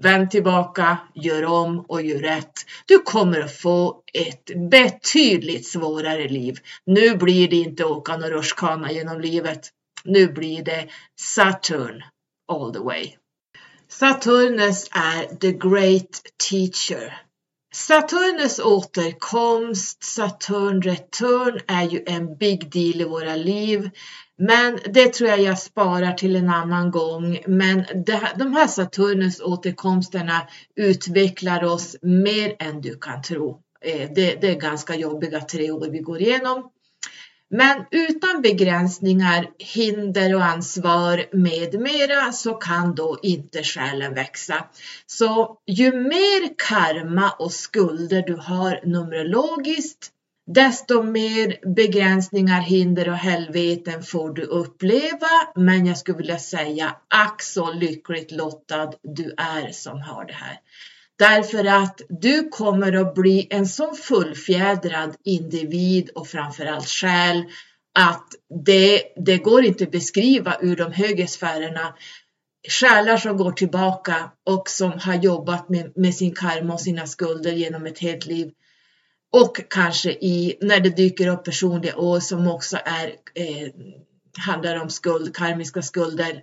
Vänd tillbaka, gör om och gör rätt. Du kommer att få ett betydligt svårare liv. Nu blir det inte åka någon rutschkana genom livet. Nu blir det Saturn all the way. Saturnus är the great teacher. Saturnus återkomst, Saturn return är ju en big deal i våra liv. Men det tror jag jag sparar till en annan gång. Men det, de här Saturnus återkomsterna utvecklar oss mer än du kan tro. Eh, det, det är ganska jobbiga tre år vi går igenom. Men utan begränsningar, hinder och ansvar med mera så kan då inte själen växa. Så ju mer karma och skulder du har numerologiskt, desto mer begränsningar, hinder och helveten får du uppleva. Men jag skulle vilja säga ack så lyckligt lottad du är som har det här. Därför att du kommer att bli en så fullfjädrad individ och framförallt själ att det, det går inte att beskriva ur de högre sfärerna själar som går tillbaka och som har jobbat med, med sin karma och sina skulder genom ett helt liv. Och kanske i, när det dyker upp personliga år som också är, eh, handlar om skuld, karmiska skulder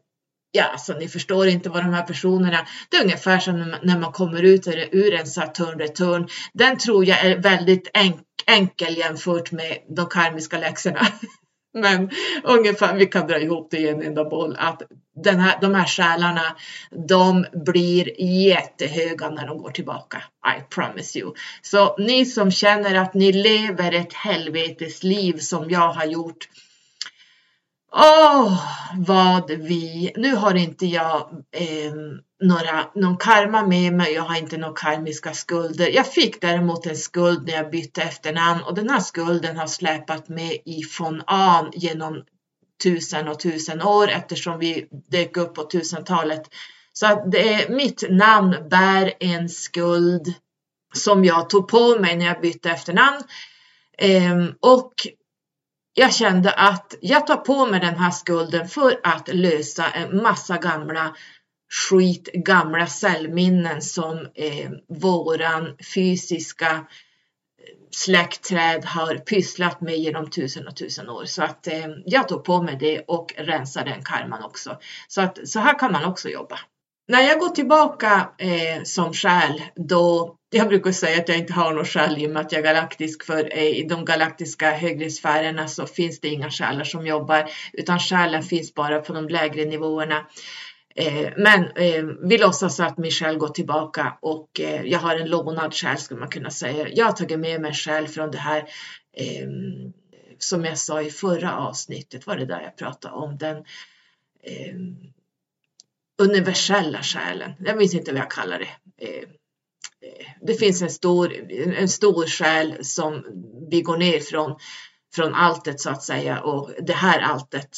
ja, så ni förstår inte vad de här personerna, det är ungefär som när man kommer ut ur en Saturn-return. Den tror jag är väldigt enk enkel jämfört med de karmiska läxorna. Men ungefär, vi kan dra ihop det i en enda boll, att den här, de här själarna, de blir jättehöga när de går tillbaka. I promise you. Så ni som känner att ni lever ett helvetesliv som jag har gjort, Åh, oh, vad vi... Nu har inte jag eh, några, någon karma med mig, jag har inte några karmiska skulder. Jag fick däremot en skuld när jag bytte efternamn och den här skulden har släpat med i von An genom tusen och tusen år eftersom vi dök upp på tusentalet. Så att det är, mitt namn bär en skuld som jag tog på mig när jag bytte efternamn. Eh, och jag kände att jag tar på mig den här skulden för att lösa en massa gamla skit, gamla cellminnen som eh, våran fysiska eh, släktträd har pysslat med genom tusen och tusen år. Så att eh, jag tog på mig det och rensade den karman också. Så att så här kan man också jobba. När jag går tillbaka eh, som själ, då jag brukar säga att jag inte har någon själ i och med att jag är galaktisk, för i de galaktiska högre sfärerna så finns det inga själar som jobbar, utan själen finns bara på de lägre nivåerna. Eh, men eh, vi låtsas att min själ går tillbaka och eh, jag har en lånad själ skulle man kunna säga. Jag har tagit med mig själ från det här som jag sa i förra avsnittet, var det där jag pratade om den universella själen. Jag minns inte vad jag kallar det. Det finns en stor, en stor själ som vi går ner från, från alltet så att säga och det här alltet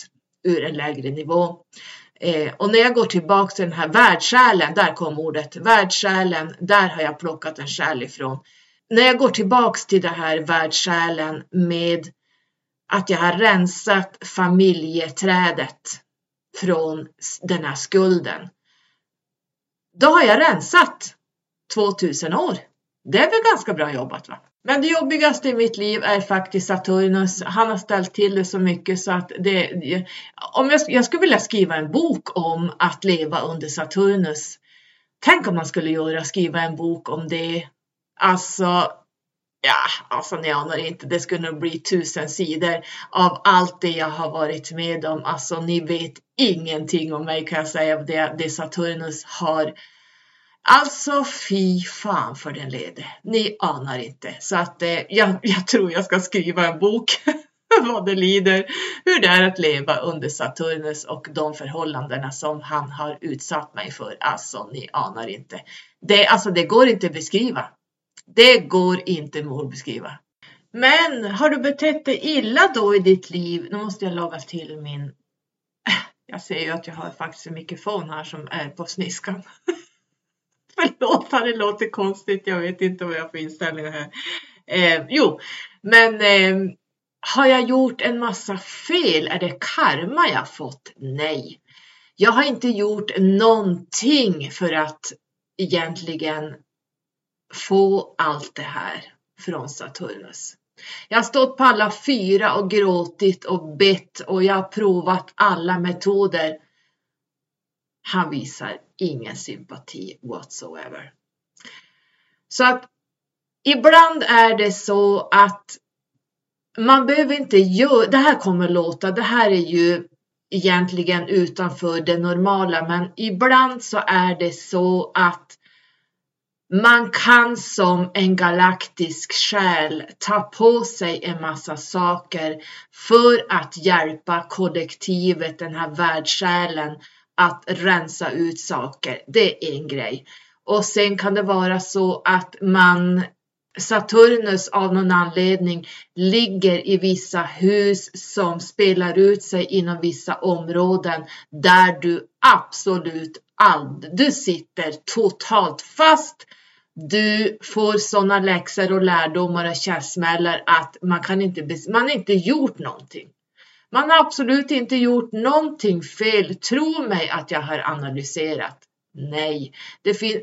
ur en lägre nivå. Eh, och när jag går tillbaka till den här världssjälen, där kom ordet, världssjälen, där har jag plockat en själ ifrån. När jag går tillbaks till det här världssjälen med att jag har rensat familjeträdet från den här skulden. Då har jag rensat 2000 år. Det är väl ganska bra jobbat va? Men det jobbigaste i mitt liv är faktiskt Saturnus. Han har ställt till det så mycket så att det... Om jag, jag skulle vilja skriva en bok om att leva under Saturnus. Tänk om man skulle göra, skriva en bok om det. Alltså, Ja, alltså ni anar inte, det skulle nog bli tusen sidor av allt det jag har varit med om. Alltså ni vet ingenting om mig kan jag säga, det, det Saturnus har. Alltså fy fan för den lede. Ni anar inte. Så att eh, jag, jag tror jag ska skriva en bok vad det lider, hur det är att leva under Saturnus och de förhållandena som han har utsatt mig för. Alltså ni anar inte. Det, alltså, det går inte att beskriva. Det går inte att beskriva. Men har du betett dig illa då i ditt liv? Nu måste jag laga till min... Jag ser ju att jag har faktiskt en mikrofon här som är på sniskan. Förlåt, det låter konstigt. Jag vet inte vad jag har för här. Eh, jo, men eh, har jag gjort en massa fel? Är det karma jag fått? Nej. Jag har inte gjort någonting för att egentligen få allt det här från Saturnus. Jag har stått på alla fyra och gråtit och bett och jag har provat alla metoder. Han visar ingen sympati whatsoever. Så att ibland är det så att man behöver inte göra, det här kommer låta, det här är ju egentligen utanför det normala, men ibland så är det så att man kan som en galaktisk själ ta på sig en massa saker för att hjälpa kollektivet, den här världssjälen, att rensa ut saker. Det är en grej. Och sen kan det vara så att man Saturnus av någon anledning ligger i vissa hus som spelar ut sig inom vissa områden där du absolut aldrig, du sitter totalt fast. Du får sådana läxor och lärdomar och käftsmällar att man kan inte, man har inte gjort någonting. Man har absolut inte gjort någonting fel. Tro mig att jag har analyserat. Nej,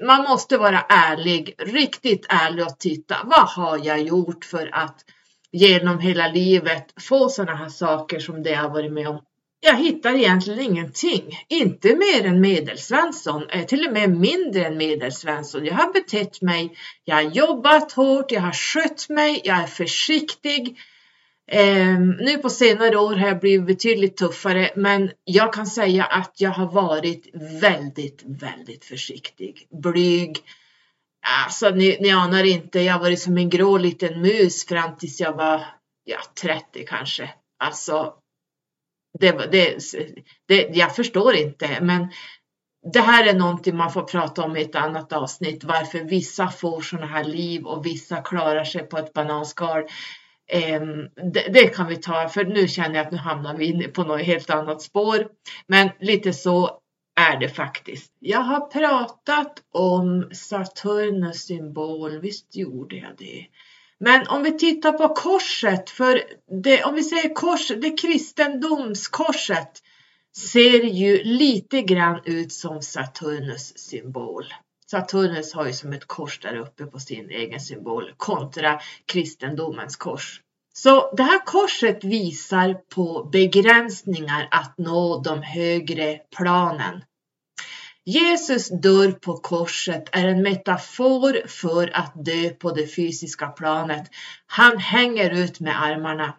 man måste vara ärlig, riktigt ärlig och titta. Vad har jag gjort för att genom hela livet få sådana här saker som det jag har varit med om? Jag hittar egentligen ingenting. Inte mer än medelsvensson, eh, till och med mindre än medelsvensson. Jag har betett mig, jag har jobbat hårt, jag har skött mig, jag är försiktig. Eh, nu på senare år har jag blivit betydligt tuffare, men jag kan säga att jag har varit väldigt, väldigt försiktig, blyg. Alltså, ni, ni anar inte, jag har varit som en grå liten mus fram tills jag var ja, 30 kanske. Alltså, det, det, det, jag förstår inte, men det här är någonting man får prata om i ett annat avsnitt, varför vissa får sådana här liv och vissa klarar sig på ett bananskal. Ehm, det, det, kan vi ta, för nu känner jag att nu hamnar vi på något helt annat spår. Men lite så är det faktiskt. Jag har pratat om Saturnus symbol, visst gjorde jag det. Men om vi tittar på korset, för det, om vi säger kors, det kristendomskorset ser ju lite grann ut som Saturnus symbol. Saturnus har ju som ett kors där uppe på sin egen symbol kontra kristendomens kors. Så det här korset visar på begränsningar att nå de högre planen. Jesus dörr på korset är en metafor för att dö på det fysiska planet. Han hänger ut med armarna.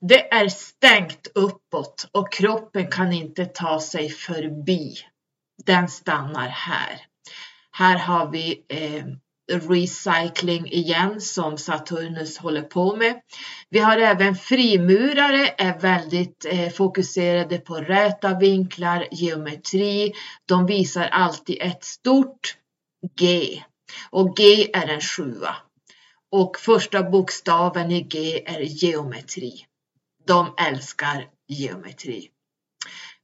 Det är stängt uppåt och kroppen kan inte ta sig förbi. Den stannar här. Här har vi eh, recycling igen som Saturnus håller på med. Vi har även frimurare är väldigt eh, fokuserade på räta vinklar, geometri. De visar alltid ett stort G och G är en sjua och första bokstaven i G är geometri. De älskar geometri.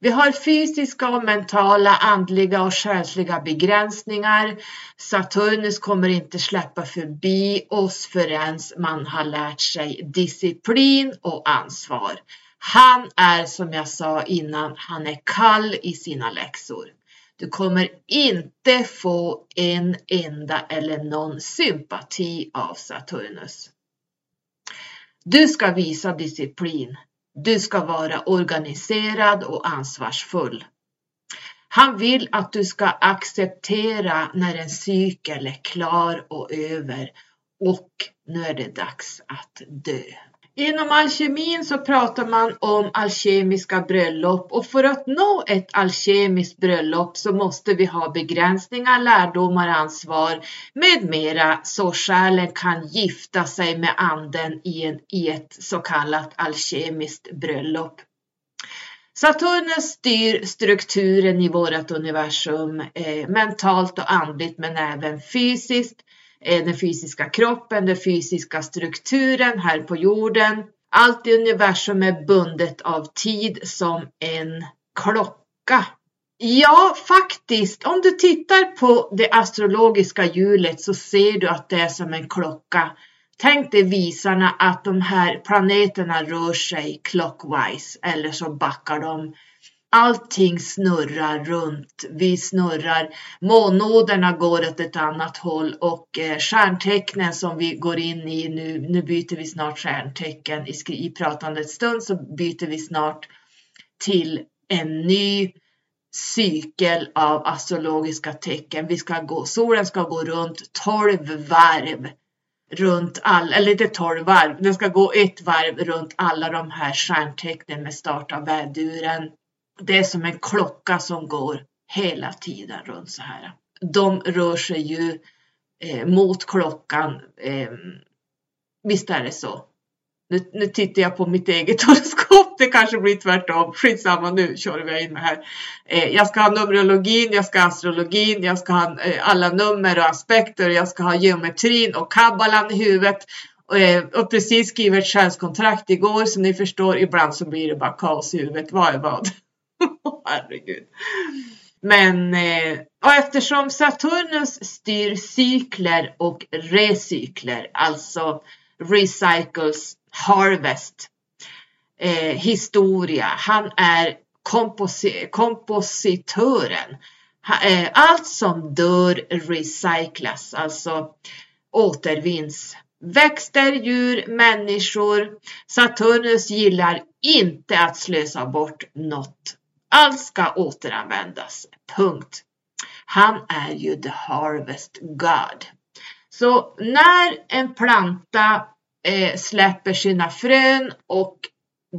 Vi har fysiska och mentala, andliga och själsliga begränsningar. Saturnus kommer inte släppa förbi oss förrän man har lärt sig disciplin och ansvar. Han är som jag sa innan, han är kall i sina läxor. Du kommer inte få en enda eller någon sympati av Saturnus. Du ska visa disciplin. Du ska vara organiserad och ansvarsfull. Han vill att du ska acceptera när en cykel är klar och över och nu är det dags att dö. Inom alkemin så pratar man om alkemiska bröllop och för att nå ett alkemiskt bröllop så måste vi ha begränsningar, lärdomar, ansvar med mera så själen kan gifta sig med anden i, en, i ett så kallat alkemiskt bröllop. Saturnus styr strukturen i vårt universum eh, mentalt och andligt men även fysiskt Eh, den fysiska kroppen, den fysiska strukturen här på jorden. Allt i universum är bundet av tid som en klocka. Ja, faktiskt. Om du tittar på det astrologiska hjulet så ser du att det är som en klocka. Tänk dig visarna att de här planeterna rör sig clockwise eller så backar de. Allting snurrar runt. Vi snurrar. Månnoderna går åt ett annat håll och eh, stjärntecknen som vi går in i nu, nu byter vi snart stjärntecken i, i pratandets stund så byter vi snart till en ny cykel av astrologiska tecken. Vi ska gå, solen ska gå runt 12 varv runt all, eller inte 12 varv, den ska gå ett varv runt alla de här stjärntecknen med start av väduren. Det är som en klocka som går hela tiden runt så här. De rör sig ju eh, mot klockan. Eh, visst är det så? Nu, nu tittar jag på mitt eget horoskop, det kanske blir tvärtom. Skitsamma, nu kör vi in med här. Eh, jag ska ha numerologin, jag ska ha astrologin, jag ska ha eh, alla nummer och aspekter, jag ska ha geometrin och kabbalan i huvudet. Eh, och precis skrivit ett själskontrakt igår, så ni förstår, ibland så blir det bara kaos i huvudet. Vad är vad? Herregud. Men eh, och eftersom Saturnus styr cykler och recykler, alltså recycles, harvest, eh, historia. Han är komposi kompositören. Eh, allt som dör recyclas, alltså återvinns. Växter, djur, människor. Saturnus gillar inte att slösa bort något. Allt ska återanvändas. Punkt. Han är ju the harvest God. Så när en planta eh, släpper sina frön och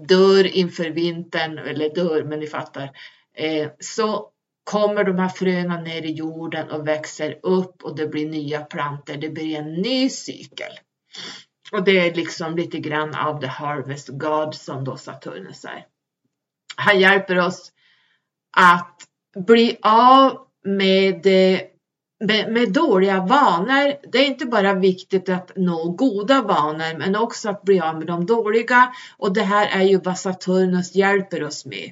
dör inför vintern, eller dör, men ni fattar, eh, så kommer de här fröna ner i jorden och växer upp och det blir nya planter. Det blir en ny cykel. Och det är liksom lite grann av the harvest God som då Saturnus är. Han hjälper oss att bli av med eh, med, med, dåliga vanor. Det är inte bara viktigt att nå goda vanor men också att bli av med de dåliga och det här är ju vad Saturnus hjälper oss med.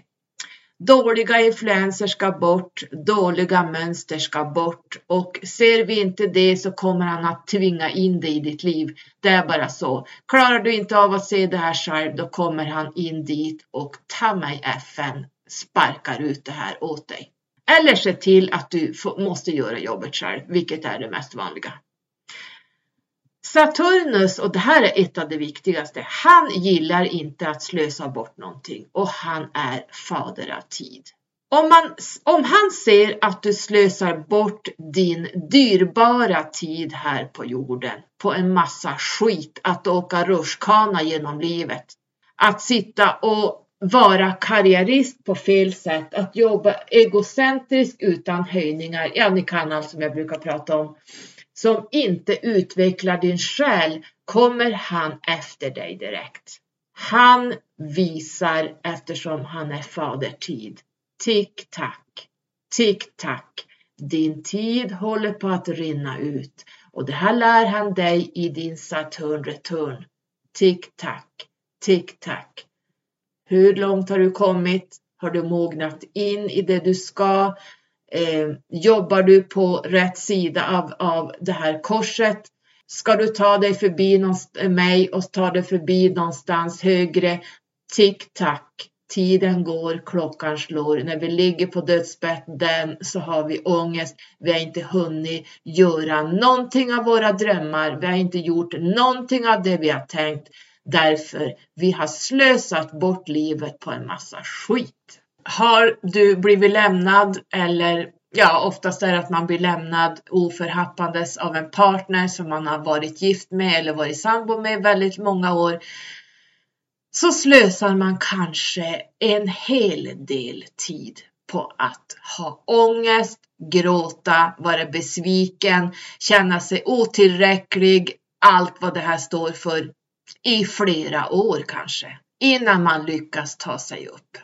Dåliga influenser ska bort, dåliga mönster ska bort och ser vi inte det så kommer han att tvinga in det i ditt liv. Det är bara så. Klarar du inte av att se det här själv då kommer han in dit och ta mig FN sparkar ut det här åt dig. Eller se till att du måste göra jobbet själv, vilket är det mest vanliga. Saturnus, och det här är ett av de viktigaste, han gillar inte att slösa bort någonting och han är fader av tid. Om, man, om han ser att du slösar bort din dyrbara tid här på jorden på en massa skit, att åka rutschkana genom livet, att sitta och vara karriärist på fel sätt, att jobba egocentriskt utan höjningar, ja ni kan allt som jag brukar prata om, som inte utvecklar din själ kommer han efter dig direkt. Han visar eftersom han är fadertid. Tick tack, tick tack. Din tid håller på att rinna ut och det här lär han dig i din Saturn return. Tick tack, tick tack. Hur långt har du kommit? Har du mognat in i det du ska? Eh, jobbar du på rätt sida av, av det här korset? Ska du ta dig förbi mig och ta dig förbi någonstans högre? Tick tack, tiden går, klockan slår. När vi ligger på dödsbädden så har vi ångest. Vi har inte hunnit göra någonting av våra drömmar. Vi har inte gjort någonting av det vi har tänkt därför vi har slösat bort livet på en massa skit. Har du blivit lämnad eller ja, oftast är det att man blir lämnad oförhappandes av en partner som man har varit gift med eller varit sambo med väldigt många år så slösar man kanske en hel del tid på att ha ångest, gråta, vara besviken, känna sig otillräcklig, allt vad det här står för i flera år kanske innan man lyckas ta sig upp.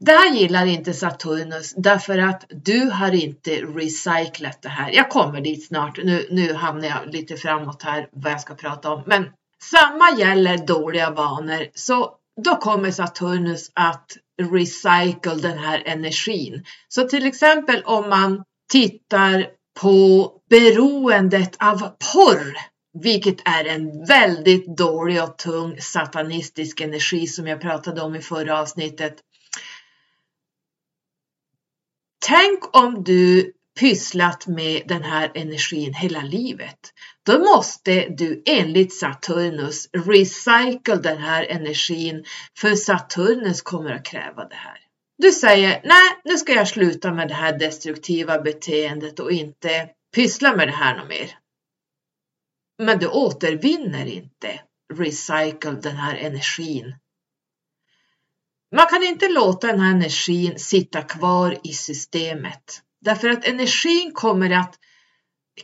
Det här gillar inte Saturnus därför att du har inte recyclat det här. Jag kommer dit snart. Nu, nu hamnar jag lite framåt här vad jag ska prata om. Men samma gäller dåliga vanor. Så då kommer Saturnus att recycle den här energin. Så till exempel om man tittar på beroendet av porr, vilket är en väldigt dålig och tung satanistisk energi som jag pratade om i förra avsnittet. Tänk om du pysslat med den här energin hela livet. Då måste du enligt Saturnus recycle den här energin för Saturnus kommer att kräva det här. Du säger nej, nu ska jag sluta med det här destruktiva beteendet och inte pyssla med det här något mer. Men du återvinner inte recycle den här energin. Man kan inte låta den här energin sitta kvar i systemet därför att energin kommer att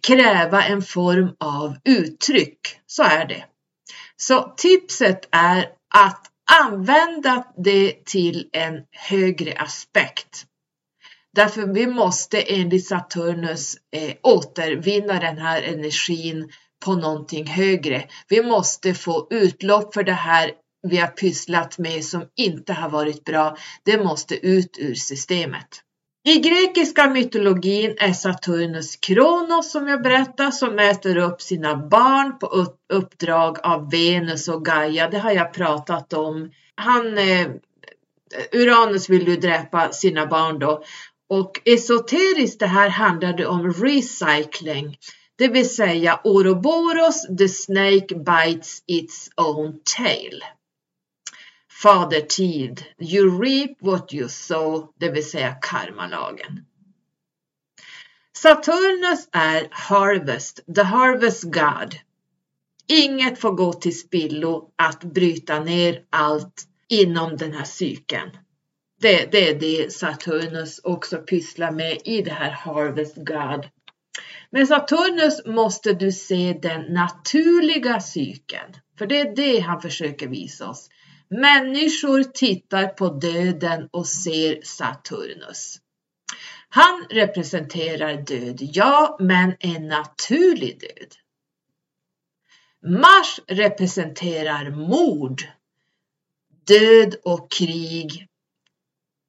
kräva en form av uttryck. Så är det. Så tipset är att använda det till en högre aspekt. Därför vi måste enligt Saturnus eh, återvinna den här energin på någonting högre. Vi måste få utlopp för det här vi har pysslat med som inte har varit bra. Det måste ut ur systemet. I grekiska mytologin är Saturnus Kronos som jag berättade som äter upp sina barn på uppdrag av Venus och Gaia. Det har jag pratat om. Han, eh, Uranus vill ju dräpa sina barn då. Och esoteriskt det här handlade om recycling. Det vill säga Ouroboros, the snake bites its own tail. Fader tid, you reap what you sow, det vill säga karmalagen. Saturnus är harvest, the harvest god. Inget får gå till spillo att bryta ner allt inom den här cykeln. Det, det är det Saturnus också pysslar med i det här harvest god. Med Saturnus måste du se den naturliga cykeln, för det är det han försöker visa oss. Människor tittar på döden och ser Saturnus. Han representerar död, ja, men en naturlig död. Mars representerar mord, död och krig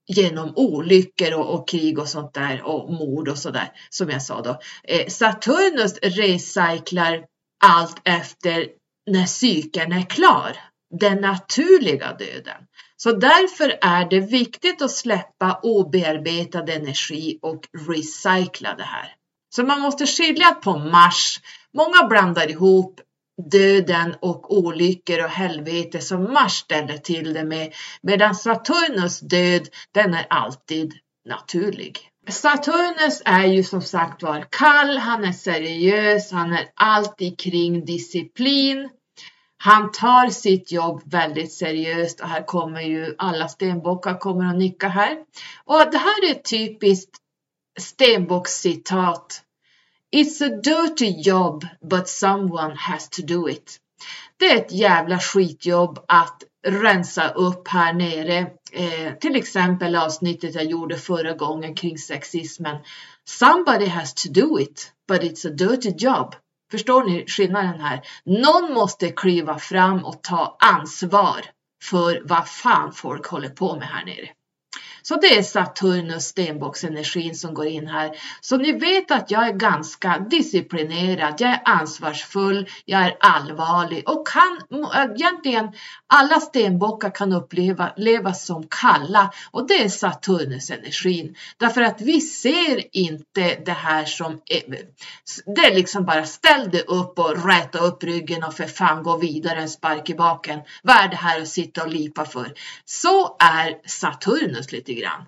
genom olyckor och, och, krig och sånt där och mord och sådär som jag sa då. Eh, Saturnus recyclar allt efter när cykeln är klar den naturliga döden. Så därför är det viktigt att släppa obearbetad energi och recycla det här. Så man måste skilja på Mars. Många blandar ihop döden och olyckor och helvete som Mars ställer till det med. Medan Saturnus död, den är alltid naturlig. Saturnus är ju som sagt var kall, han är seriös, han är alltid kring disciplin. Han tar sitt jobb väldigt seriöst och här kommer ju alla stenbockar kommer att nicka här. Och det här är ett typiskt stenbockscitat. It's a dirty job but someone has to do it. Det är ett jävla skitjobb att rensa upp här nere. Eh, till exempel avsnittet jag gjorde förra gången kring sexismen. Somebody has to do it, but it's a dirty job. Förstår ni skillnaden här? Någon måste kliva fram och ta ansvar för vad fan folk håller på med här nere. Så det är Saturnus stenbocksenergin som går in här. Så ni vet att jag är ganska disciplinerad, jag är ansvarsfull, jag är allvarlig och kan egentligen alla stenbockar kan uppleva som kalla och det är Saturnusenergin. Därför att vi ser inte det här som, eh, det är liksom bara ställ dig upp och räta upp ryggen och för fan gå vidare en spark i baken. Vad är det här att sitta och lipa för? Så är Saturnus lite grann.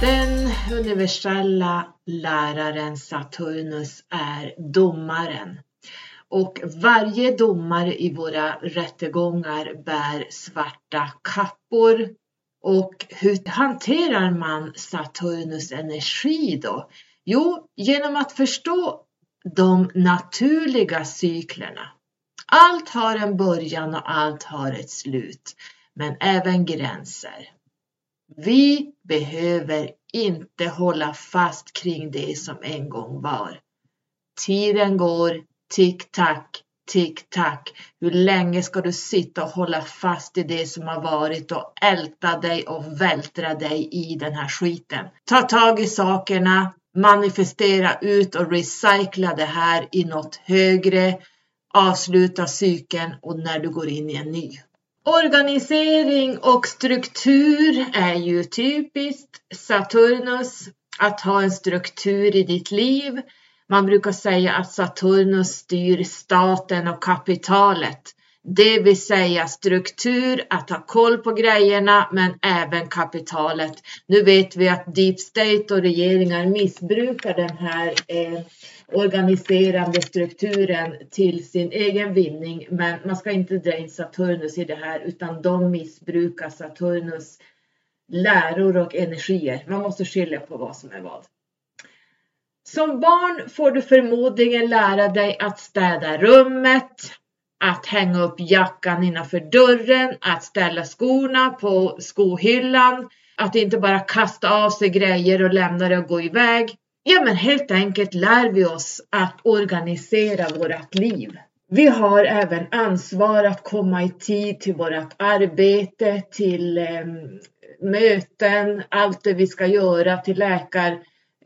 Den universella läraren Saturnus är domaren. Och varje domare i våra rättegångar bär svarta kappor. Och hur hanterar man Saturnus energi då? Jo, genom att förstå de naturliga cyklerna. Allt har en början och allt har ett slut, men även gränser. Vi behöver inte hålla fast kring det som en gång var. Tiden går, tick-tack, tick-tack. Hur länge ska du sitta och hålla fast i det som har varit och älta dig och vältra dig i den här skiten? Ta tag i sakerna, manifestera ut och recycla det här i något högre, avsluta cykeln och när du går in i en ny. Organisering och struktur är ju typiskt Saturnus, att ha en struktur i ditt liv. Man brukar säga att Saturnus styr staten och kapitalet. Det vill säga struktur, att ha koll på grejerna, men även kapitalet. Nu vet vi att Deep State och regeringar missbrukar den här eh, organiserande strukturen till sin egen vinning. Men man ska inte dra in Saturnus i det här, utan de missbrukar Saturnus läror och energier. Man måste skilja på vad som är vad. Som barn får du förmodligen lära dig att städa rummet, att hänga upp jackan innanför dörren, att ställa skorna på skohyllan, att inte bara kasta av sig grejer och lämna det och gå iväg. Ja, men helt enkelt lär vi oss att organisera vårt liv. Vi har även ansvar att komma i tid till vårt arbete, till eh, möten, allt det vi ska göra till läkare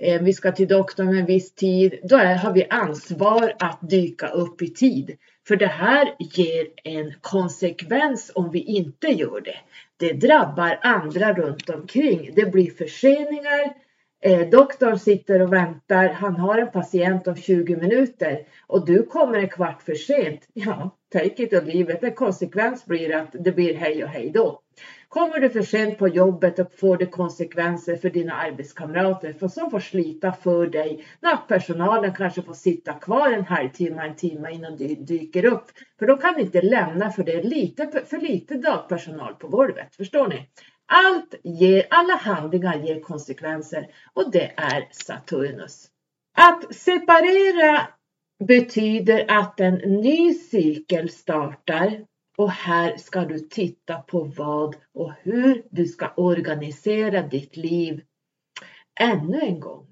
Eh, vi ska till doktorn en viss tid, då är, har vi ansvar att dyka upp i tid. För det här ger en konsekvens om vi inte gör det. Det drabbar andra runt omkring. Det blir förseningar. Eh, doktorn sitter och väntar. Han har en patient om 20 minuter och du kommer en kvart för sent. Ja, take it or leave it. En konsekvens blir att det blir hej och hej då. Kommer du för sent på jobbet och får det konsekvenser för dina arbetskamrater för som får slita för dig. Nattpersonalen kanske får sitta kvar en halvtimme, en timme innan du dyker upp. För de kan inte lämna för det är lite, för lite dagpersonal på golvet. Förstår ni? Allt ger, alla handlingar ger konsekvenser och det är Saturnus. Att separera betyder att en ny cykel startar och här ska du titta på vad och hur du ska organisera ditt liv. Ännu en gång.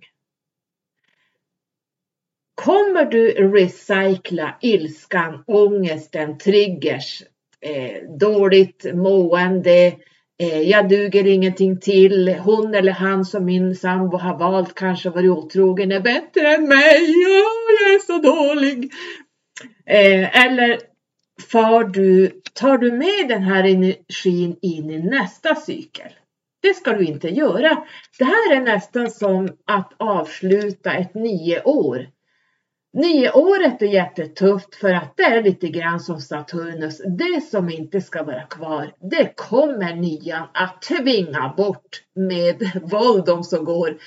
Kommer du recycla ilskan, ångesten, triggers, eh, dåligt mående, eh, jag duger ingenting till, hon eller han som min sambo har valt kanske varit otrogen är bättre än mig, oh, jag är så dålig. Eh, eller far du, tar du med den här energin in i nästa cykel. Det ska du inte göra. Det här är nästan som att avsluta ett nio år. Nioåret är jättetufft för att det är lite grann som Saturnus. Det som inte ska vara kvar, det kommer nian att tvinga bort med våld om så går.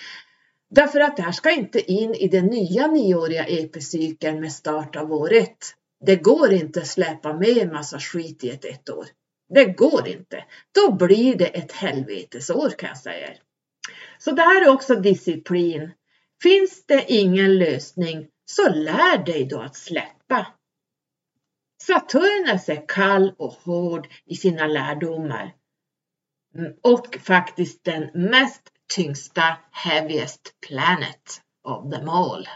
Därför att det här ska inte in i den nya nioåriga epicykeln med start av året. Det går inte att släpa med en massa skit i ett ett år. Det går inte. Då blir det ett helvetesår kan jag säga. Så det här är också disciplin. Finns det ingen lösning så lär dig då att släppa. Saturnus är kall och hård i sina lärdomar. Mm, och faktiskt den mest tyngsta, heaviest planet of them all.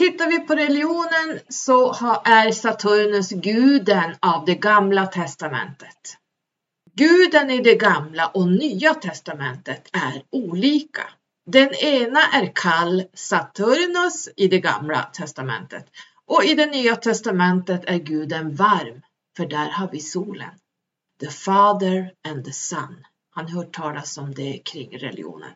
Tittar vi på religionen så är Saturnus guden av det gamla testamentet. Guden i det gamla och nya testamentet är olika. Den ena är kall Saturnus i det gamla testamentet och i det nya testamentet är guden varm, för där har vi solen. The Father and the Son. Han hört talas om det kring religionen.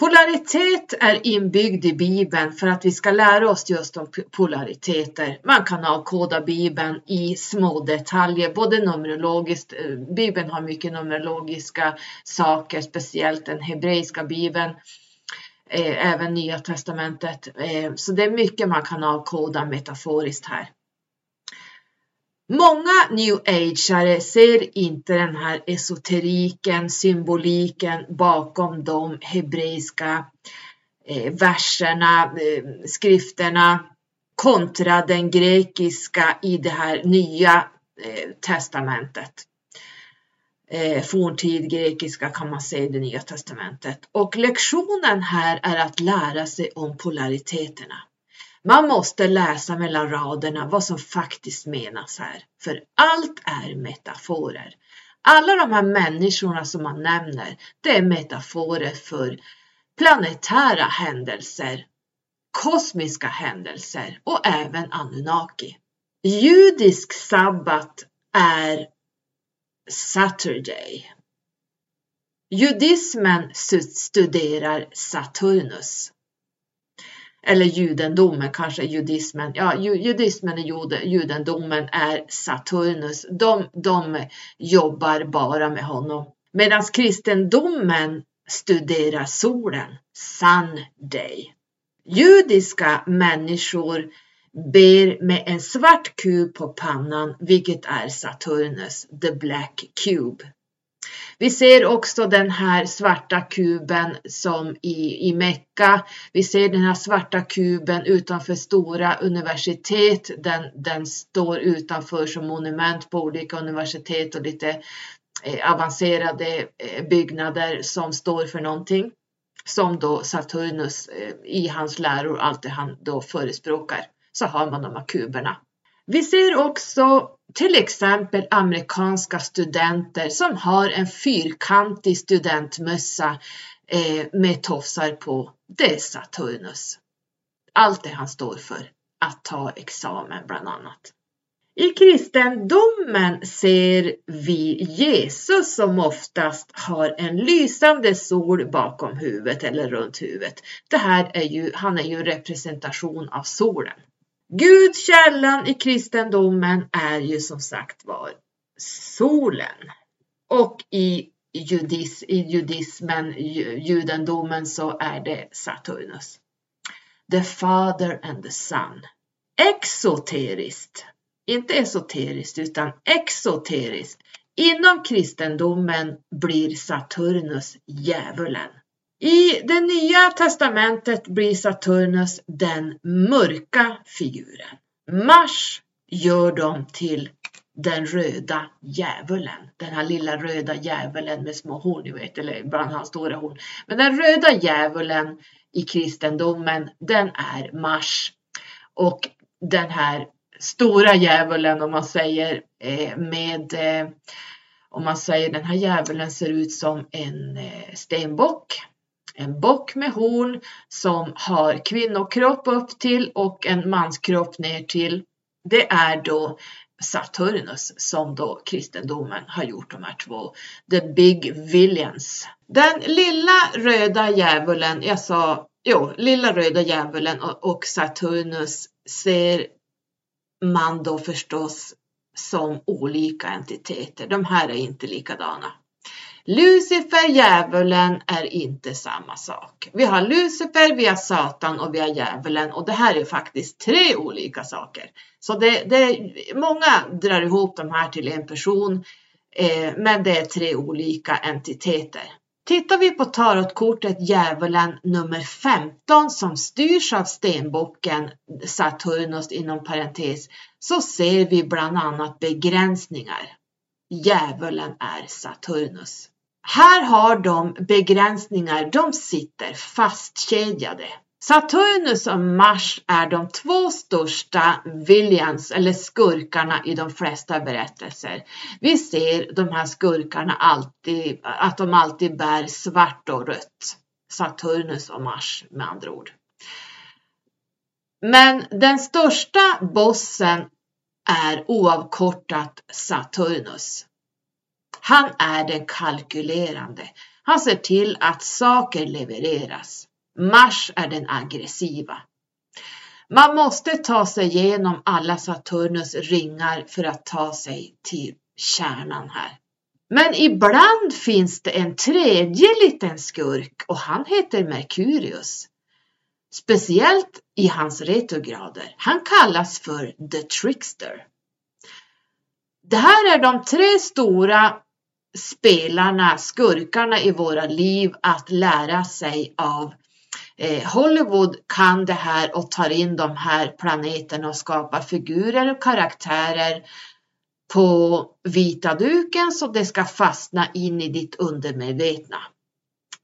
Polaritet är inbyggd i Bibeln för att vi ska lära oss just om polariteter. Man kan avkoda Bibeln i små detaljer, både numerologiskt. Eh, Bibeln har mycket numerologiska saker, speciellt den hebreiska Bibeln. Eh, även Nya Testamentet. Eh, så det är mycket man kan avkoda metaforiskt här. Många new ageare ser inte den här esoteriken, symboliken bakom de hebreiska eh, verserna, eh, skrifterna. kontra den grekiska i det här nya eh, testamentet. Eh, forntid grekiska kan man säga i det nya testamentet. Och lektionen här är att lära sig om polariteterna. Man måste läsa mellan raderna vad som faktiskt menas här, för allt är metaforer. Alla de här människorna som man nämner, det är metaforer för planetära händelser, kosmiska händelser och även Anunnaki. Judisk sabbat är Saturday. Judismen studerar Saturnus. Eller judendomen, kanske judismen. Ja, judismen och judendomen är Saturnus. De, de jobbar bara med honom. Medan kristendomen studerar solen, Sunday. Judiska människor ber med en svart kub på pannan, vilket är Saturnus, the black cube. Vi ser också den här svarta kuben som i, i Mecka. Vi ser den här svarta kuben utanför stora universitet. Den, den står utanför som monument på olika universitet och lite eh, avancerade eh, byggnader som står för någonting. Som då Saturnus eh, i hans läror, allt det han då förespråkar, så har man de här kuberna. Vi ser också till exempel amerikanska studenter som har en fyrkantig studentmössa eh, med tofsar på. Det är Saturnus. Allt det han står för, att ta examen bland annat. I kristendomen ser vi Jesus som oftast har en lysande sol bakom huvudet eller runt huvudet. Det här är ju, han är ju en representation av solen. Gud, källan i kristendomen, är ju som sagt var solen. Och i, judis, i judismen, judendomen, så är det Saturnus. The Father and the Son. Exoteriskt, inte esoteriskt utan exoteriskt. Inom kristendomen blir Saturnus djävulen. I det nya testamentet blir Saturnus den mörka figuren. Mars gör dem till den röda djävulen. Den här lilla röda djävulen med små horn, ni vet, eller ibland har stora horn. Men den röda djävulen i kristendomen, den är Mars. Och den här stora djävulen, om man säger, eh, med eh, om man säger den här djävulen ser ut som en eh, stenbock en bock med horn som har kvinnokropp upp till och en manskropp ner till. Det är då Saturnus som då kristendomen har gjort de här två. The Big Villains. Den lilla röda djävulen, jag sa, jo, lilla röda djävulen och Saturnus ser man då förstås som olika entiteter. De här är inte likadana. Lucifer, djävulen, är inte samma sak. Vi har Lucifer, vi har Satan och vi har djävulen och det här är faktiskt tre olika saker. Så det, det många drar ihop de här till en person, eh, men det är tre olika entiteter. Tittar vi på tarotkortet Djävulen nummer 15 som styrs av stenbocken Saturnus inom parentes så ser vi bland annat begränsningar. Djävulen är Saturnus. Här har de begränsningar, de sitter fastkedjade. Saturnus och Mars är de två största villains eller skurkarna i de flesta berättelser. Vi ser de här skurkarna alltid, att de alltid bär svart och rött. Saturnus och Mars med andra ord. Men den största bossen är oavkortat Saturnus. Han är den kalkylerande. Han ser till att saker levereras. Mars är den aggressiva. Man måste ta sig igenom alla Saturnus ringar för att ta sig till kärnan här. Men ibland finns det en tredje liten skurk och han heter Merkurius. Speciellt i hans retrograder. Han kallas för The Trickster. Det här är de tre stora spelarna, skurkarna i våra liv att lära sig av eh, Hollywood kan det här och tar in de här planeterna och skapar figurer och karaktärer på vita duken så det ska fastna in i ditt undermedvetna.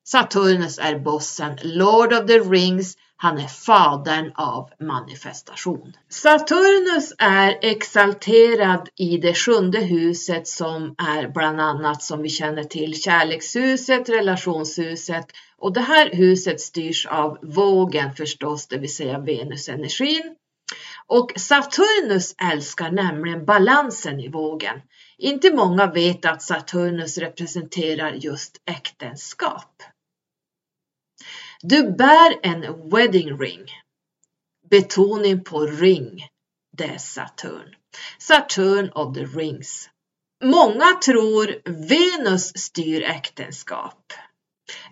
Saturnus är bossen, Lord of the Rings, han är fadern av manifestation. Saturnus är exalterad i det sjunde huset som är bland annat som vi känner till kärlekshuset, relationshuset och det här huset styrs av vågen förstås, det vill säga Venusenergin. Och Saturnus älskar nämligen balansen i vågen. Inte många vet att Saturnus representerar just äktenskap. Du bär en wedding ring. Betoning på ring. Det är Saturn. Saturn of the rings. Många tror Venus styr äktenskap.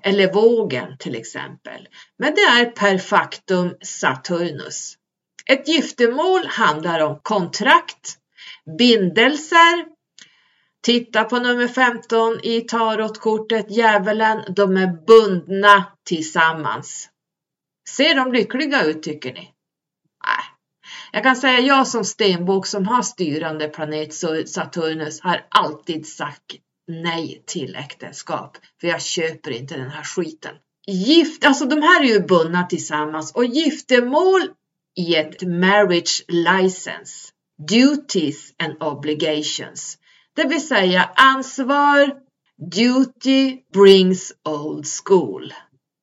Eller vågen till exempel. Men det är per factum Saturnus. Ett giftermål handlar om kontrakt, bindelser, Titta på nummer 15 i tarotkortet Djävulen. De är bundna tillsammans. Ser de lyckliga ut tycker ni? Nej. Jag kan säga jag som stenbok som har styrande planet Saturnus har alltid sagt nej till äktenskap. För jag köper inte den här skiten. Gift, alltså de här är ju bundna tillsammans och giftermål i ett marriage license. Duties and obligations. Det vill säga ansvar, duty brings old school.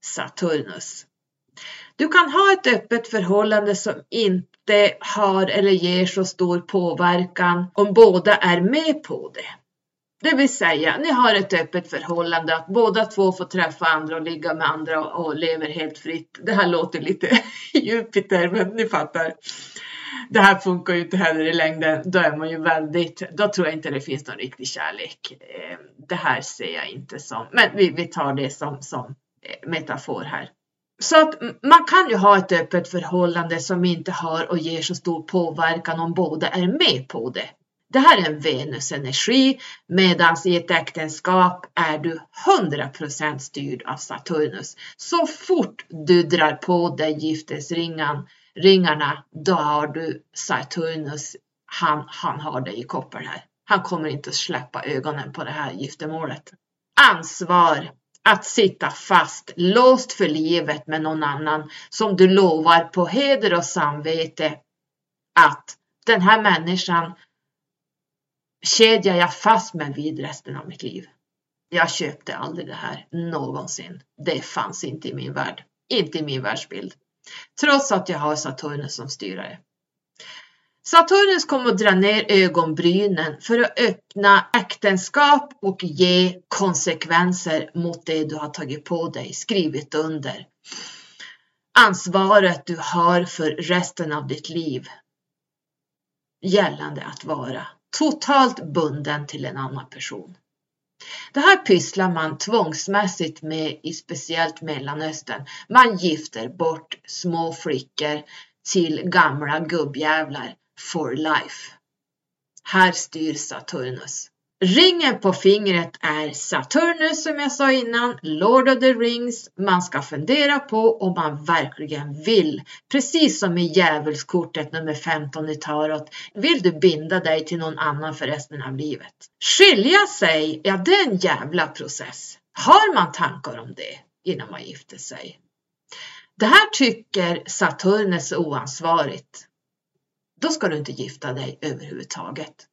Saturnus. Du kan ha ett öppet förhållande som inte har eller ger så stor påverkan om båda är med på det. Det vill säga, ni har ett öppet förhållande, att båda två får träffa andra och ligga med andra och lever helt fritt. Det här låter lite Jupiter, men ni fattar det här funkar ju inte heller i längden. Då är man ju väldigt, då tror jag inte det finns någon riktig kärlek. Eh, det här ser jag inte som, men vi, vi tar det som, som eh, metafor här. Så att man kan ju ha ett öppet förhållande som inte har och ger så stor påverkan om båda är med på det. Det här är en Venusenergi medan i ett äktenskap är du 100% styrd av Saturnus. Så fort du drar på dig giftesringen ringarna, då har du Saturnus, han, han har dig i koppar här. Han kommer inte att släppa ögonen på det här giftermålet. Ansvar att sitta fast, låst för livet med någon annan som du lovar på heder och samvete att den här människan kedjar jag fast mig vid resten av mitt liv. Jag köpte aldrig det här någonsin. Det fanns inte i min värld, inte i min världsbild trots att jag har Saturnus som styrare. Saturnus kommer att dra ner ögonbrynen för att öppna äktenskap och ge konsekvenser mot det du har tagit på dig, skrivit under. Ansvaret du har för resten av ditt liv gällande att vara totalt bunden till en annan person. Det här pysslar man tvångsmässigt med i speciellt Mellanöstern. Man gifter bort små flickor till gamla gubbjävlar for life. Här styr Saturnus. Ringen på fingret är Saturnus som jag sa innan, Lord of the Rings. Man ska fundera på om man verkligen vill. Precis som i djävulskortet nummer 15 i Tarot. Vill du binda dig till någon annan för resten av livet? Skilja sig, ja det är en jävla process. Har man tankar om det innan man gifter sig? Det här tycker Saturnus är oansvarigt. Då ska du inte gifta dig överhuvudtaget.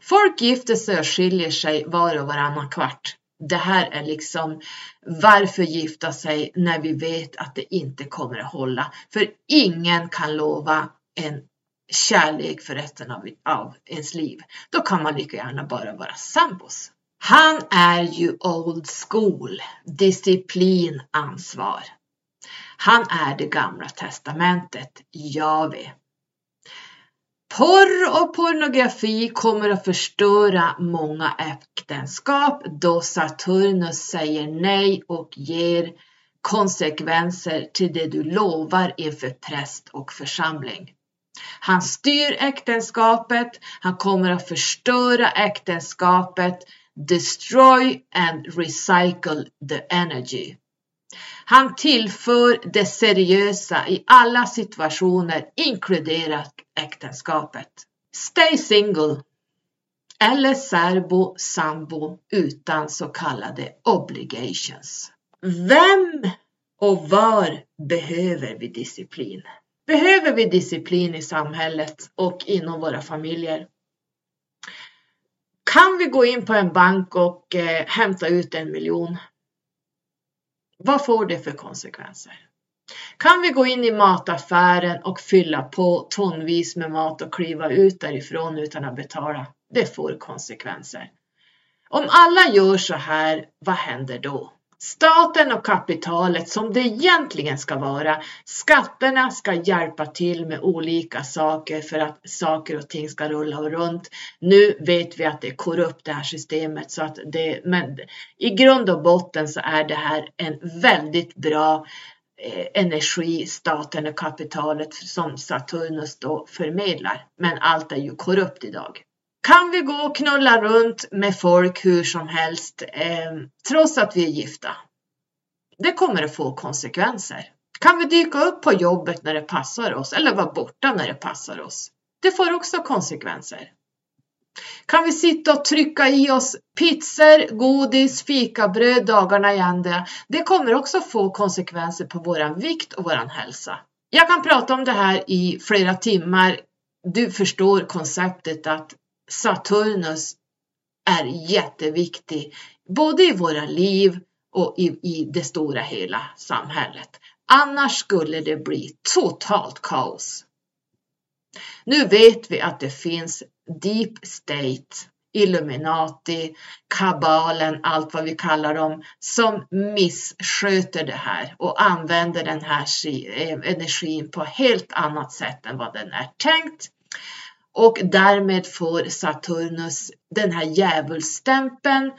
Folk gifter sig och skiljer sig var och varannan kvart. Det här är liksom varför gifta sig när vi vet att det inte kommer att hålla. För ingen kan lova en kärlek för resten av, av ens liv. Då kan man lika gärna bara vara sambos. Han är ju old school, disciplin, ansvar. Han är det gamla testamentet, Jave. Porr och pornografi kommer att förstöra många äktenskap då Saturnus säger nej och ger konsekvenser till det du lovar inför präst och församling. Han styr äktenskapet, han kommer att förstöra äktenskapet, destroy and recycle the energy. Han tillför det seriösa i alla situationer, inkluderat äktenskapet. Stay single eller särbo sambo utan så kallade obligations. Vem och var behöver vi disciplin? Behöver vi disciplin i samhället och inom våra familjer? Kan vi gå in på en bank och eh, hämta ut en miljon? Vad får det för konsekvenser? Kan vi gå in i mataffären och fylla på tonvis med mat och kliva ut därifrån utan att betala? Det får konsekvenser. Om alla gör så här, vad händer då? Staten och kapitalet som det egentligen ska vara. Skatterna ska hjälpa till med olika saker för att saker och ting ska rulla runt. Nu vet vi att det är korrupt det här systemet så att det, men i grund och botten så är det här en väldigt bra eh, energi, staten och kapitalet som Saturnus då förmedlar. Men allt är ju korrupt idag. Kan vi gå och knulla runt med folk hur som helst eh, trots att vi är gifta? Det kommer att få konsekvenser. Kan vi dyka upp på jobbet när det passar oss eller vara borta när det passar oss? Det får också konsekvenser. Kan vi sitta och trycka i oss pizzor, godis, fikabröd dagarna i ända? Det kommer också få konsekvenser på våran vikt och våran hälsa. Jag kan prata om det här i flera timmar. Du förstår konceptet att Saturnus är jätteviktig både i våra liv och i, i det stora hela samhället. Annars skulle det bli totalt kaos. Nu vet vi att det finns Deep State, Illuminati, kabalen, allt vad vi kallar dem, som missköter det här och använder den här eh, energin på helt annat sätt än vad den är tänkt och därmed får Saturnus den här djävulstämpeln,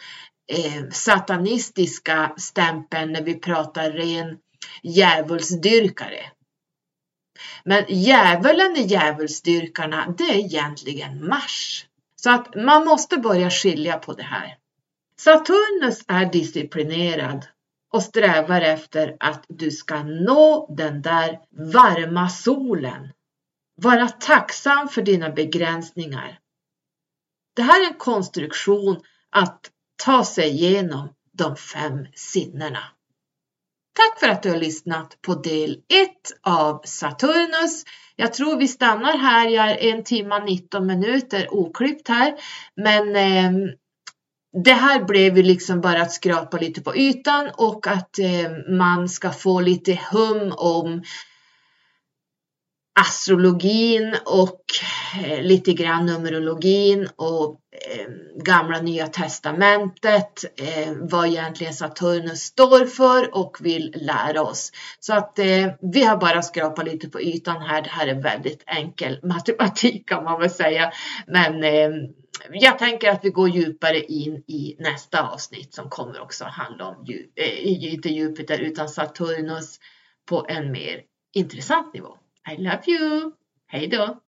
eh, satanistiska stämpeln när vi pratar ren djävulsdyrkare. Men djävulen i djävulsdyrkarna, det är egentligen Mars. Så att man måste börja skilja på det här. Saturnus är disciplinerad och strävar efter att du ska nå den där varma solen vara tacksam för dina begränsningar. Det här är en konstruktion att ta sig igenom de fem sinnena. Tack för att du har lyssnat på del 1 av Saturnus. Jag tror vi stannar här. Jag är en timme 19 minuter oklippt här. Men eh, det här blev ju liksom bara att skrapa lite på ytan och att eh, man ska få lite hum om astrologin och eh, lite grann numerologin och eh, gamla nya testamentet, eh, vad egentligen Saturnus står för och vill lära oss. Så att vi har bara skrapat lite på ytan här. Det här är väldigt enkel matematik kan man väl säga. Men jag tänker att vi går djupare in i nästa avsnitt som kommer också handla om, inte Jupiter utan Saturnus på en mer intressant nivå. I love you! Hej då!